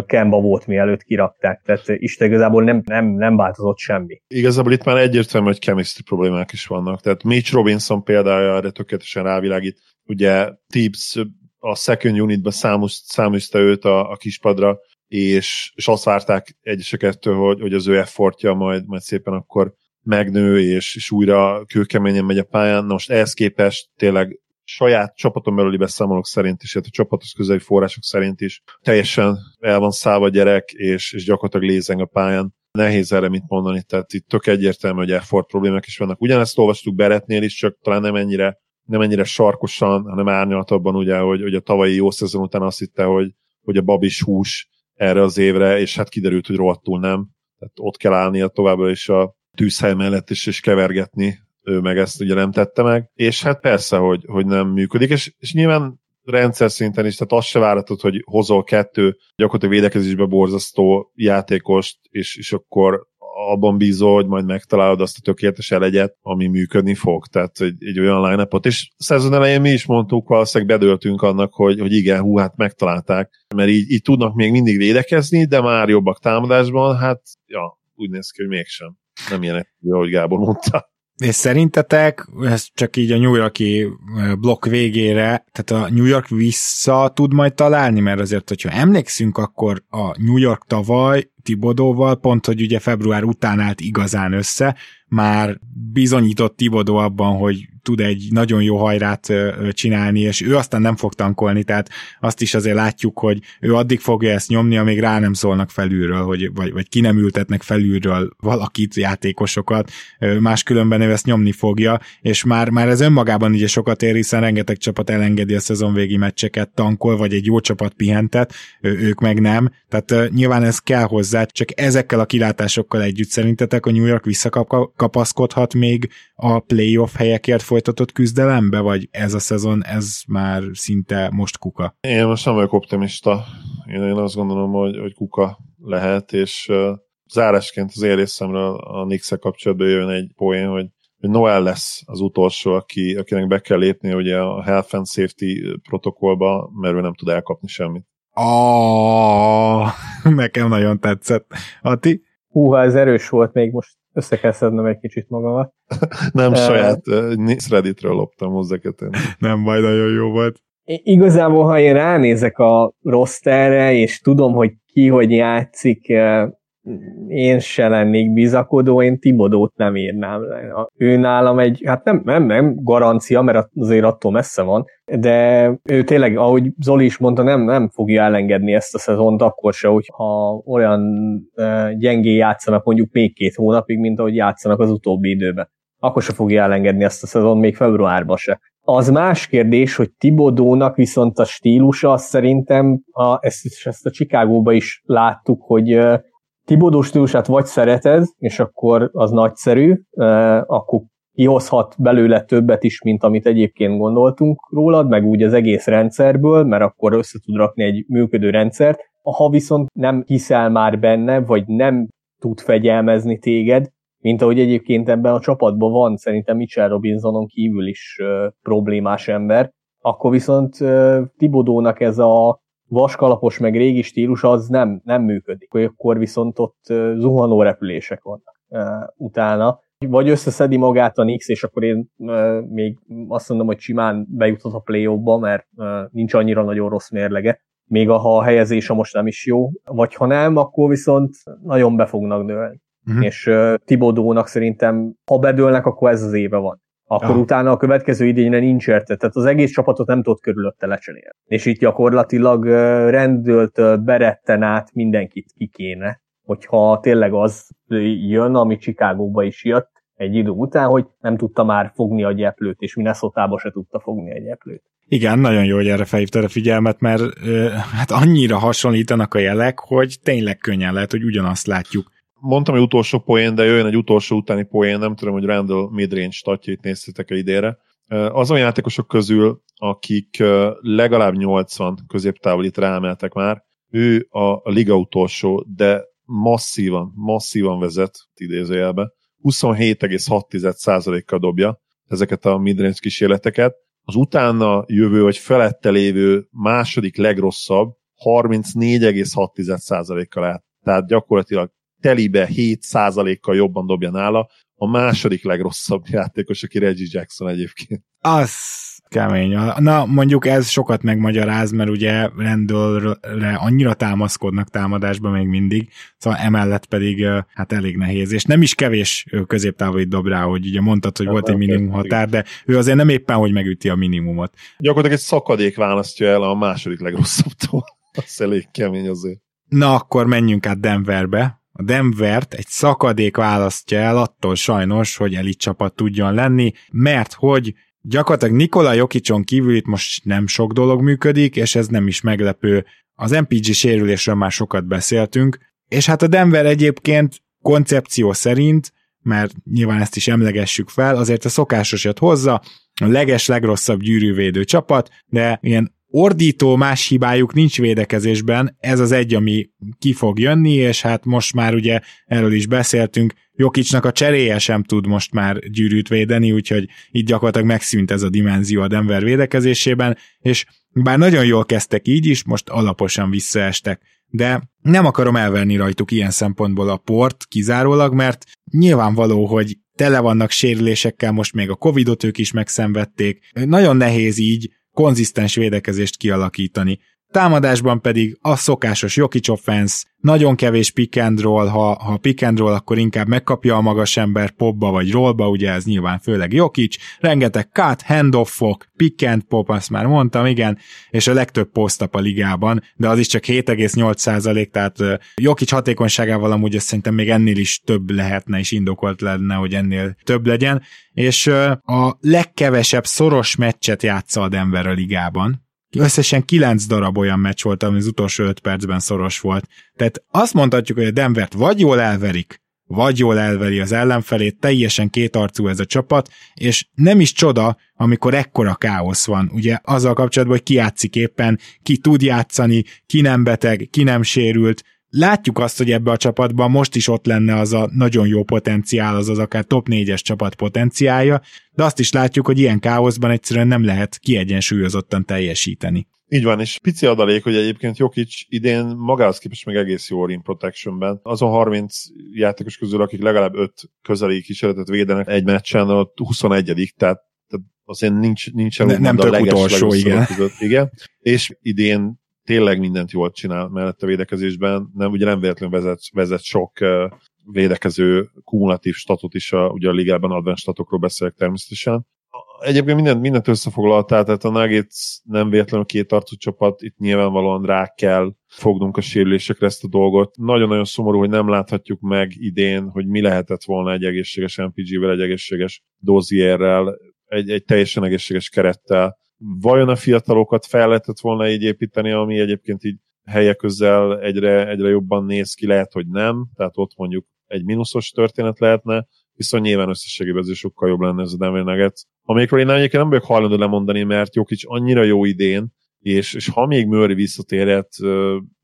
Kemba volt, mielőtt kirakták. Tehát Isten igazából nem, nem, nem változott semmi. Igazából itt már egyértelmű, hogy chemistry problémák is vannak. Tehát Mitch Robinson példája erre tökéletesen rávilágít. Ugye Tibbs a second unitba számos, száműzte őt a, a kispadra, és, és azt várták egyesek ettől, hogy, hogy az ő effortja majd, majd szépen akkor megnő, és, és újra kőkeményen megy a pályán. Na most ehhez képest tényleg saját csapaton belüli beszámolók szerint is, illetve a csapatos közeli források szerint is teljesen el van szállva gyerek, és, és gyakorlatilag lézeng a pályán. Nehéz erre mit mondani, tehát itt tök egyértelmű, hogy effort problémák is vannak. Ugyanezt olvastuk Beretnél is, csak talán nem ennyire, nem ennyire sarkosan, hanem árnyalatabban, ugye, hogy, hogy a tavalyi jó szezon után azt hitte, hogy, hogy a babis hús erre az évre, és hát kiderült, hogy rohadtul nem. Tehát ott kell állnia továbbra is a tűzhely mellett is, és kevergetni, ő meg ezt ugye nem tette meg. És hát persze, hogy, hogy nem működik, és, és nyilván rendszer szinten is, tehát azt se várhatod, hogy hozol kettő gyakorlatilag védekezésbe borzasztó játékost, és, és akkor abban bízol, hogy majd megtalálod azt a tökéletes elegyet, ami működni fog. Tehát egy, egy olyan line És szezon elején mi is mondtuk, valószínűleg bedöltünk annak, hogy, hogy igen, hú, hát megtalálták, mert így, így tudnak még mindig védekezni, de már jobbak támadásban, hát ja, úgy néz ki, hogy mégsem. Nem ilyen egyszerű, ahogy Gábor mondta. És szerintetek, ez csak így a New Yorki blokk végére, tehát a New York vissza tud majd találni, mert azért, hogyha emlékszünk, akkor a New York tavaly Tibodóval, pont, hogy ugye február után állt igazán össze, már bizonyított Tibodó abban, hogy tud egy nagyon jó hajrát csinálni, és ő aztán nem fog tankolni, tehát azt is azért látjuk, hogy ő addig fogja ezt nyomni, amíg rá nem szólnak felülről, hogy, vagy, vagy ki nem ültetnek felülről valakit, játékosokat, máskülönben ő ezt nyomni fogja, és már, már ez önmagában ugye sokat ér, hiszen rengeteg csapat elengedi a szezon végi meccseket, tankol, vagy egy jó csapat pihentet, ők meg nem, tehát nyilván ez kell hozzá, csak ezekkel a kilátásokkal együtt szerintetek a New York visszakapaszkodhat még a playoff helyekért folytatott küzdelembe, vagy ez a szezon, ez már szinte most kuka? Én most nem vagyok optimista. Én, én azt gondolom, hogy, hogy kuka lehet, és uh, zárásként az én részemről a nix kapcsolatban jön egy poén, hogy hogy Noel lesz az utolsó, aki, akinek be kell lépni ugye a Health and Safety protokollba, mert ő nem tud elkapni semmit. Oh, nekem nagyon tetszett. Ati? Húha, ez erős volt, még most össze kell szednem egy kicsit magamat. nem uh, saját uh, Redditről loptam hozzá Nem baj, nagyon jó volt. Igazából, ha én ránézek a rosterre, és tudom, hogy ki hogy játszik, én se lennék bizakodó, én Tibodót nem írnám. Ő nálam egy, hát nem, nem, nem garancia, mert azért attól messze van, de ő tényleg, ahogy Zoli is mondta, nem, nem fogja elengedni ezt a szezont akkor se, hogyha olyan gyengé játszanak mondjuk még két hónapig, mint ahogy játszanak az utóbbi időben. Akkor se fogja elengedni ezt a szezon, még februárban se. Az más kérdés, hogy Tibodónak viszont a stílusa, szerintem a, ezt, ezt a Csikágóba is láttuk, hogy Tibodó stílusát vagy szereted, és akkor az nagyszerű, akkor kihozhat belőle többet is, mint amit egyébként gondoltunk rólad, meg úgy az egész rendszerből, mert akkor össze tud rakni egy működő rendszert. Ha viszont nem hiszel már benne, vagy nem tud fegyelmezni téged, mint ahogy egyébként ebben a csapatban van szerintem Mitchell Robinsonon kívül is uh, problémás ember, akkor viszont uh, Tibodónak ez a vaskalapos meg régi stílus az nem, nem működik. Akkor viszont ott zuhanó repülések vannak utána. Vagy összeszedi magát a Nix, és akkor én még azt mondom, hogy simán bejutott a play ba mert nincs annyira nagyon rossz mérlege. Még ha a helyezése most nem is jó, vagy ha nem, akkor viszont nagyon be fognak dőlni. Uh-huh. És uh, Tibodónak szerintem, ha bedőlnek, akkor ez az éve van akkor ja. utána a következő idényre nincs érte. Tehát az egész csapatot nem tudott körülötte lecserélni. És itt gyakorlatilag rendőlt beretten át mindenkit ki kéne, hogyha tényleg az jön, ami Csikágóba is jött egy idő után, hogy nem tudta már fogni a gyeplőt, és minnesota se tudta fogni a gyeplőt. Igen, nagyon jó, hogy erre felhívtad a figyelmet, mert hát annyira hasonlítanak a jelek, hogy tényleg könnyen lehet, hogy ugyanazt látjuk mondtam, hogy utolsó poén, de jöjjön egy utolsó utáni poén, nem tudom, hogy Randall midrange statjait néztétek-e idére. Azon játékosok közül, akik legalább 80 középtávolit ráemeltek már, ő a, liga utolsó, de masszívan, masszívan vezet, idézőjelbe. 27,6%-kal dobja ezeket a midrange kísérleteket. Az utána jövő vagy felette lévő második legrosszabb 34,6%-kal át. Tehát gyakorlatilag telibe 7%-kal jobban dobja nála, a második legrosszabb játékos, aki Reggie Jackson egyébként. Az kemény. Na, mondjuk ez sokat megmagyaráz, mert ugye rendőrre annyira támaszkodnak támadásban még mindig, szóval emellett pedig hát elég nehéz, és nem is kevés középtávolit dob rá, hogy ugye mondtad, hogy nem volt egy minimum határ, de ő azért nem éppen, hogy megüti a minimumot. Gyakorlatilag egy szakadék választja el a második legrosszabbtól. Az elég kemény azért. Na, akkor menjünk át Denverbe, a Denvert egy szakadék választja el attól sajnos, hogy elit csapat tudjon lenni, mert hogy gyakorlatilag Nikola Jokicson kívül itt most nem sok dolog működik, és ez nem is meglepő. Az MPG sérülésről már sokat beszéltünk, és hát a Denver egyébként koncepció szerint, mert nyilván ezt is emlegessük fel, azért a szokásosat hozza, a leges, legrosszabb gyűrűvédő csapat, de ilyen ordító más hibájuk nincs védekezésben, ez az egy, ami ki fog jönni, és hát most már ugye erről is beszéltünk, Jokicsnak a cseréje sem tud most már gyűrűt védeni, úgyhogy itt gyakorlatilag megszűnt ez a dimenzió a Denver védekezésében, és bár nagyon jól kezdtek így is, most alaposan visszaestek. De nem akarom elverni rajtuk ilyen szempontból a port kizárólag, mert nyilvánvaló, hogy tele vannak sérülésekkel, most még a Covidot ők is megszenvedték. Nagyon nehéz így konzisztens védekezést kialakítani. Támadásban pedig a szokásos Jokic offense, nagyon kevés pick and roll, ha, ha pick and roll, akkor inkább megkapja a magas ember popba vagy rollba, ugye ez nyilván főleg Jokic, rengeteg cut, handoffok, pick and pop, azt már mondtam, igen, és a legtöbb posztap a ligában, de az is csak 7,8% tehát Jokic hatékonyságával amúgy azt szerintem még ennél is több lehetne, és indokolt lenne, hogy ennél több legyen, és a legkevesebb szoros meccset játsza a Denver a ligában, Összesen kilenc darab olyan meccs volt, ami az utolsó öt percben szoros volt. Tehát azt mondhatjuk, hogy a Denvert vagy jól elverik, vagy jól elveri az ellenfelét, teljesen kétarcú ez a csapat, és nem is csoda, amikor ekkora káosz van, ugye azzal kapcsolatban, hogy ki játszik éppen, ki tud játszani, ki nem beteg, ki nem sérült, látjuk azt, hogy ebbe a csapatban most is ott lenne az a nagyon jó potenciál, az az akár top 4-es csapat potenciálja, de azt is látjuk, hogy ilyen káoszban egyszerűen nem lehet kiegyensúlyozottan teljesíteni. Így van, és pici adalék, hogy egyébként Jokic idén magához képest meg egész jó rim protectionben. Azon 30 játékos közül, akik legalább 5 közeli kísérletet védenek egy meccsen, ott 21 tehát azért nincs, nincs ne, nem tök utolsó, igen. Között, igen. És idén tényleg mindent jól csinál mellett a védekezésben, nem, ugye nem véletlenül vezet, vezet sok védekező kumulatív statot is, a, ugye a ligában advanced statokról beszélek természetesen. Egyébként mindent, mindent összefoglaltál, tehát a Nuggets nem véletlenül két arcú csapat, itt nyilvánvalóan rá kell fognunk a sérülésekre ezt a dolgot. Nagyon-nagyon szomorú, hogy nem láthatjuk meg idén, hogy mi lehetett volna egy egészséges MPG-vel, egy egészséges dozierrel, egy, egy teljesen egészséges kerettel vajon a fiatalokat fel lehetett volna így építeni, ami egyébként így helye közel egyre, egyre jobban néz ki, lehet, hogy nem, tehát ott mondjuk egy mínuszos történet lehetne, viszont nyilván összességében ez is sokkal jobb lenne ez a Denver Nuggets. Amikről én egyébként nem vagyok hajlandó lemondani, mert Jokic annyira jó idén, és, és ha még Murray visszatérhet,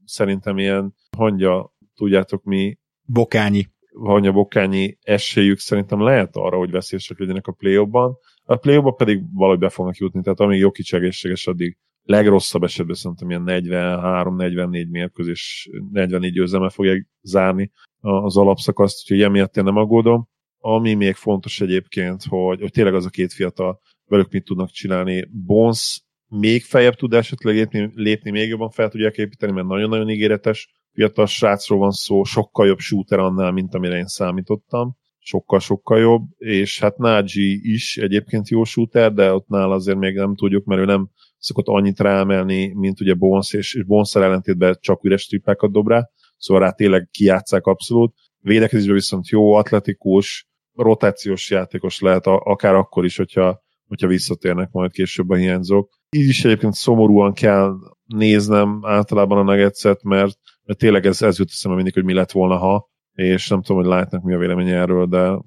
szerintem ilyen hangya, tudjátok mi? Bokányi. Hangya Bokányi esélyük szerintem lehet arra, hogy veszélyesek legyenek a play ban a play pedig valahogy be fognak jutni, tehát amíg Jokic egészséges, addig legrosszabb esetben szerintem ilyen 43-44 mérkőzés, 44 győzelme fogják zárni az alapszakaszt, úgyhogy emiatt én nem aggódom. Ami még fontos egyébként, hogy, hogy tényleg az a két fiatal velük mit tudnak csinálni. Bones még feljebb tud esetleg lépni, lépni, még jobban fel tudják építeni, mert nagyon-nagyon ígéretes fiatal srácról van szó, sokkal jobb shooter annál, mint amire én számítottam sokkal-sokkal jobb, és hát Nagy is egyébként jó shooter, de ott nála azért még nem tudjuk, mert ő nem szokott annyit ráemelni, mint ugye Bones, és, és bones ellentétben csak üres trippákat dob rá, szóval rá tényleg kijátszák abszolút. Védekezésben viszont jó, atletikus, rotációs játékos lehet, akár akkor is, hogyha, hogyha visszatérnek majd később a hiányzók. Így is egyébként szomorúan kell néznem általában a nuggets mert, mert tényleg ez, ez jut eszembe mindig, hogy mi lett volna, ha, és nem tudom, hogy látnak mi a vélemény erről, de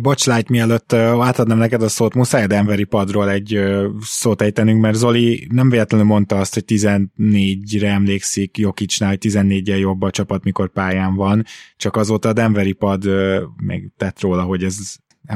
Bocs, Light, mielőtt átadnám neked a szót, muszáj a Denveri padról egy szót ejtenünk, mert Zoli nem véletlenül mondta azt, hogy 14-re emlékszik Jokicsnál, hogy 14-jel jobb a csapat, mikor pályán van, csak azóta a Denveri pad még tett róla, hogy ez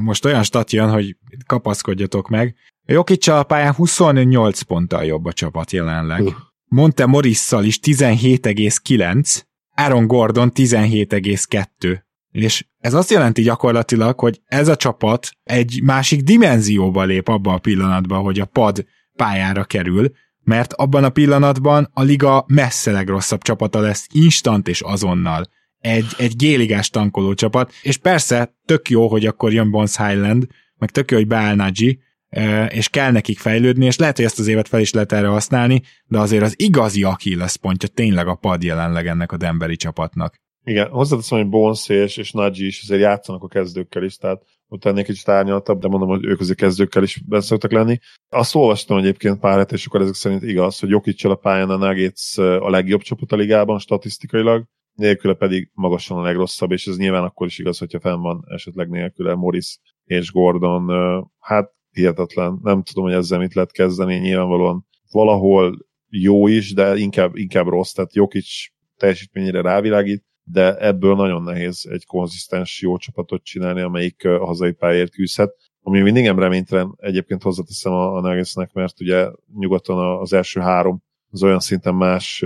most olyan stat jön, hogy kapaszkodjatok meg. Jokic a pályán 28 ponttal jobb a csapat jelenleg. Uh. Monte Morisszal is 17,9, Aaron Gordon 17,2. És ez azt jelenti gyakorlatilag, hogy ez a csapat egy másik dimenzióba lép abba a pillanatban, hogy a pad pályára kerül, mert abban a pillanatban a liga messze legrosszabb csapata lesz instant és azonnal. Egy, egy géligás tankoló csapat, és persze tök jó, hogy akkor jön Bones Highland, meg tök jó, hogy beáll Nagy, és kell nekik fejlődni, és lehet, hogy ezt az évet fel is lehet erre használni, de azért az igazi Achilles pontja tényleg a pad jelenleg ennek a Denveri csapatnak. Igen, hozzáteszem, hogy Bones és, és Nagy is azért játszanak a kezdőkkel is, tehát ott ennél kicsit árnyaltabb, de mondom, hogy ők azért kezdőkkel is beszoktak lenni. Azt olvastam egyébként pár het, és akkor ezek szerint igaz, hogy Jokicsal a pályán a Nuggets a legjobb csapat a ligában statisztikailag, nélküle pedig magasan a legrosszabb, és ez nyilván akkor is igaz, hogyha fenn van esetleg nélküle Morris és Gordon. Hát hihetetlen. Nem tudom, hogy ezzel mit lehet kezdeni, nyilvánvalóan valahol jó is, de inkább, inkább rossz, tehát Jokic teljesítményére rávilágít, de ebből nagyon nehéz egy konzisztens jó csapatot csinálni, amelyik a hazai pályáért küzdhet. Ami mindig nem reménytelen, egyébként hozzáteszem a, a Nuggetsnek, mert ugye nyugaton az első három az olyan szinten más,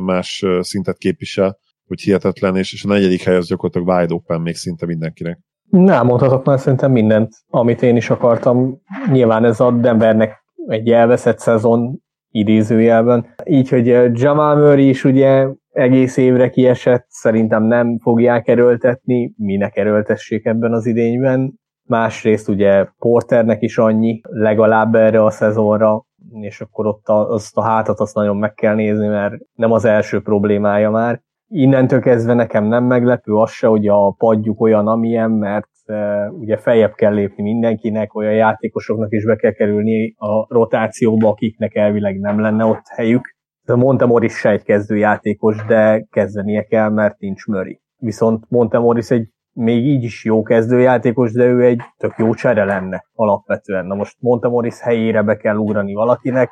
más szintet képvisel, hogy hihetetlen, és, és a negyedik hely az gyakorlatilag wide open még szinte mindenkinek. Nem mondhatok már szerintem mindent, amit én is akartam. Nyilván ez a Denvernek egy elveszett szezon idézőjelben. Így, hogy Jamal Murray is ugye egész évre kiesett, szerintem nem fogják erőltetni, minek erőltessék ebben az idényben. Másrészt ugye Porternek is annyi, legalább erre a szezonra, és akkor ott a, azt a hátat azt nagyon meg kell nézni, mert nem az első problémája már. Innentől kezdve nekem nem meglepő az se, hogy a padjuk olyan, amilyen, mert e, ugye feljebb kell lépni mindenkinek, olyan játékosoknak is be kell kerülni a rotációba, akiknek elvileg nem lenne ott helyük. Montemoris se egy kezdőjátékos, de kezdenie kell, mert nincs Murray. Viszont Montemoris egy még így is jó kezdőjátékos, de ő egy tök jó csere lenne alapvetően. Na most Montemoris helyére be kell ugrani valakinek,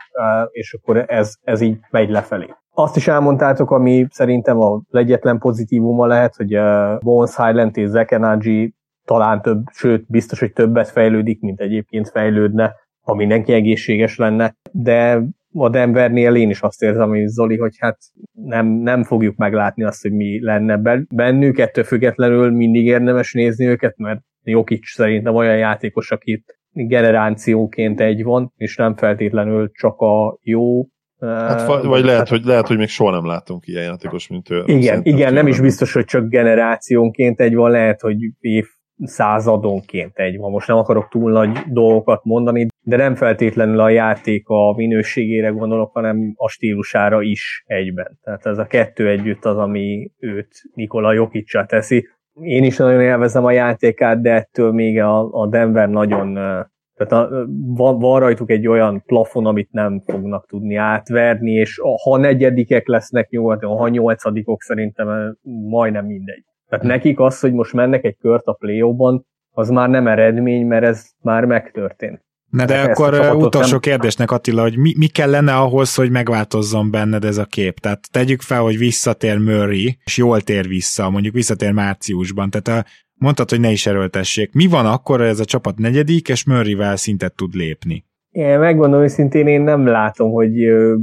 és akkor ez, ez így megy lefelé. Azt is elmondtátok, ami szerintem a egyetlen pozitívuma lehet, hogy Bones Highland és Zekenaji talán több, sőt biztos, hogy többet fejlődik, mint egyébként fejlődne, ha mindenki egészséges lenne, de a Denvernél én is azt érzem, hogy Zoli, hogy hát nem, nem fogjuk meglátni azt, hogy mi lenne bennük, ettől függetlenül mindig érdemes nézni őket, mert Jokic szerintem olyan játékos, akit generációként egy van, és nem feltétlenül csak a jó Hát, vagy, lehet, hát, hogy, lehet, hogy még soha nem látunk ilyen játékos, mint ő. Igen, igen nem is biztos, hogy csak generációnként egy van, lehet, hogy év századonként egy van. Most nem akarok túl nagy dolgokat mondani, de nem feltétlenül a játék a minőségére gondolok, hanem a stílusára is egyben. Tehát ez a kettő együtt az, ami őt Nikola Jokicsa teszi. Én is nagyon élvezem a játékát, de ettől még a, a Denver nagyon tehát a, van, van rajtuk egy olyan plafon, amit nem fognak tudni átverni, és ha negyedikek lesznek nyugaton, ha nyolcadikok szerintem majdnem mindegy. Tehát nekik az, hogy most mennek egy kört a play az már nem eredmény, mert ez már megtörtént. Na de Ezt akkor utolsó nem... kérdésnek Attila, hogy mi, mi kellene ahhoz, hogy megváltozzon benned ez a kép? Tehát tegyük fel, hogy visszatér Murray, és jól tér vissza, mondjuk visszatér márciusban, tehát a, mondtad, hogy ne is erőltessék. Mi van akkor, hogy ez a csapat negyedik, és Murrayvel szintet tud lépni? Én megmondom őszintén, én nem látom, hogy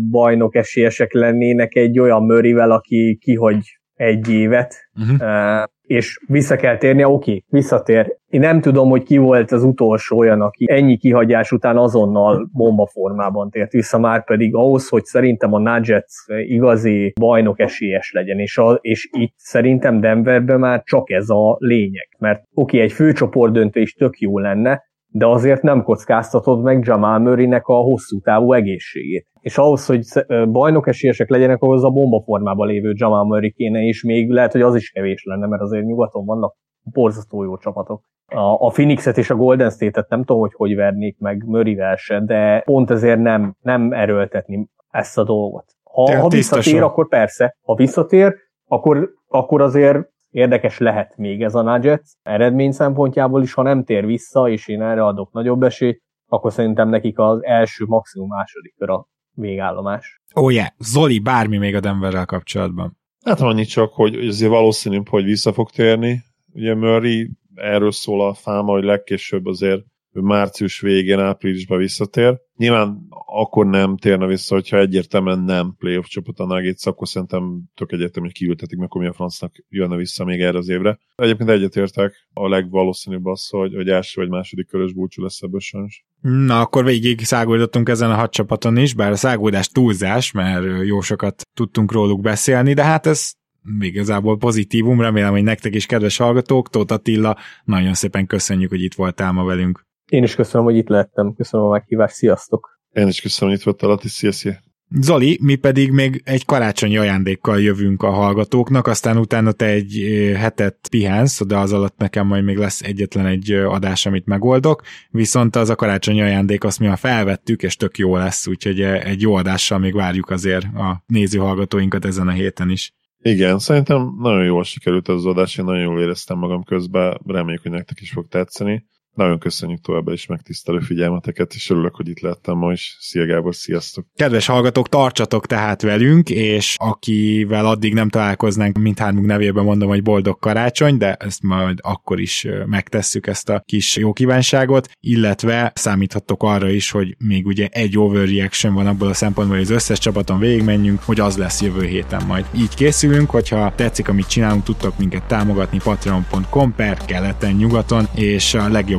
bajnok esélyesek lennének egy olyan Murrayvel, aki kihagy egy évet, uh-huh. És vissza kell térnie, oké, visszatér. Én nem tudom, hogy ki volt az utolsó olyan, aki ennyi kihagyás után azonnal bomba formában tért vissza, már pedig ahhoz, hogy szerintem a Nuggets igazi bajnok esélyes legyen, és, a, és itt szerintem Denverben már csak ez a lényeg, mert oké, egy főcsoport döntő is tök jó lenne, de azért nem kockáztatod meg Jamal Murray-nek a hosszú távú egészségét. És ahhoz, hogy bajnok esélyesek legyenek, ahhoz a bomba formában lévő Jamal Murray kéne, és még lehet, hogy az is kevés lenne, mert azért nyugaton vannak borzasztó jó csapatok. A, a Phoenixet és a Golden State-et nem tudom, hogy hogy vernék meg Murray se, de pont ezért nem, nem erőltetni ezt a dolgot. Ha, ha visszatér, akkor persze. Ha visszatér, akkor, akkor azért érdekes lehet még ez a Nuggets eredmény szempontjából is, ha nem tér vissza, és én erre adok nagyobb esélyt, akkor szerintem nekik az első, maximum második kör a végállomás. Ó, oh yeah. Zoli, bármi még a Denverrel kapcsolatban. Hát annyi csak, hogy azért valószínűbb, hogy vissza fog térni. Ugye Murray erről szól a fáma, hogy legkésőbb azért március végén, áprilisban visszatér. Nyilván akkor nem térne vissza, hogyha egyértelműen nem playoff csapat a Nuggets, akkor szerintem tök egyértelmű, hogy kiültetik meg, akkor mi a francnak jönne vissza még erre az évre. Egyébként egyetértek, a legvalószínűbb az, hogy, hogy első vagy második körös búcsú lesz ebből sajnos. Na, akkor végig száguldottunk ezen a hat csapaton is, bár a száguldás túlzás, mert jó sokat tudtunk róluk beszélni, de hát ez igazából pozitívum, remélem, hogy nektek is kedves hallgatók, Tóth Attila, nagyon szépen köszönjük, hogy itt voltál ma velünk. Én is köszönöm, hogy itt lehettem. Köszönöm a meghívást. Sziasztok! Én is köszönöm, hogy itt voltál, Ati. Szia, szia. Zoli, mi pedig még egy karácsonyi ajándékkal jövünk a hallgatóknak, aztán utána te egy hetet pihensz, de az alatt nekem majd még lesz egyetlen egy adás, amit megoldok, viszont az a karácsonyi ajándék azt mi már felvettük, és tök jó lesz, úgyhogy egy jó adással még várjuk azért a néző hallgatóinkat ezen a héten is. Igen, szerintem nagyon jól sikerült az adás, én nagyon jól éreztem magam közben, reméljük, hogy nektek is fog tetszeni. Nagyon köszönjük továbbá is megtisztelő figyelmeteket, és örülök, hogy itt lettem ma is. Szia Gábor, sziasztok! Kedves hallgatók, tartsatok tehát velünk, és akivel addig nem találkoznánk, mindhármunk nevében mondom, hogy boldog karácsony, de ezt majd akkor is megtesszük ezt a kis jó kívánságot, illetve számíthattok arra is, hogy még ugye egy overreaction van abból a szempontból, hogy az összes csapaton végigmenjünk, hogy az lesz jövő héten majd. Így készülünk, hogyha tetszik, amit csinálunk, tudtok minket támogatni patreon.com per keleten, nyugaton, és a legjobb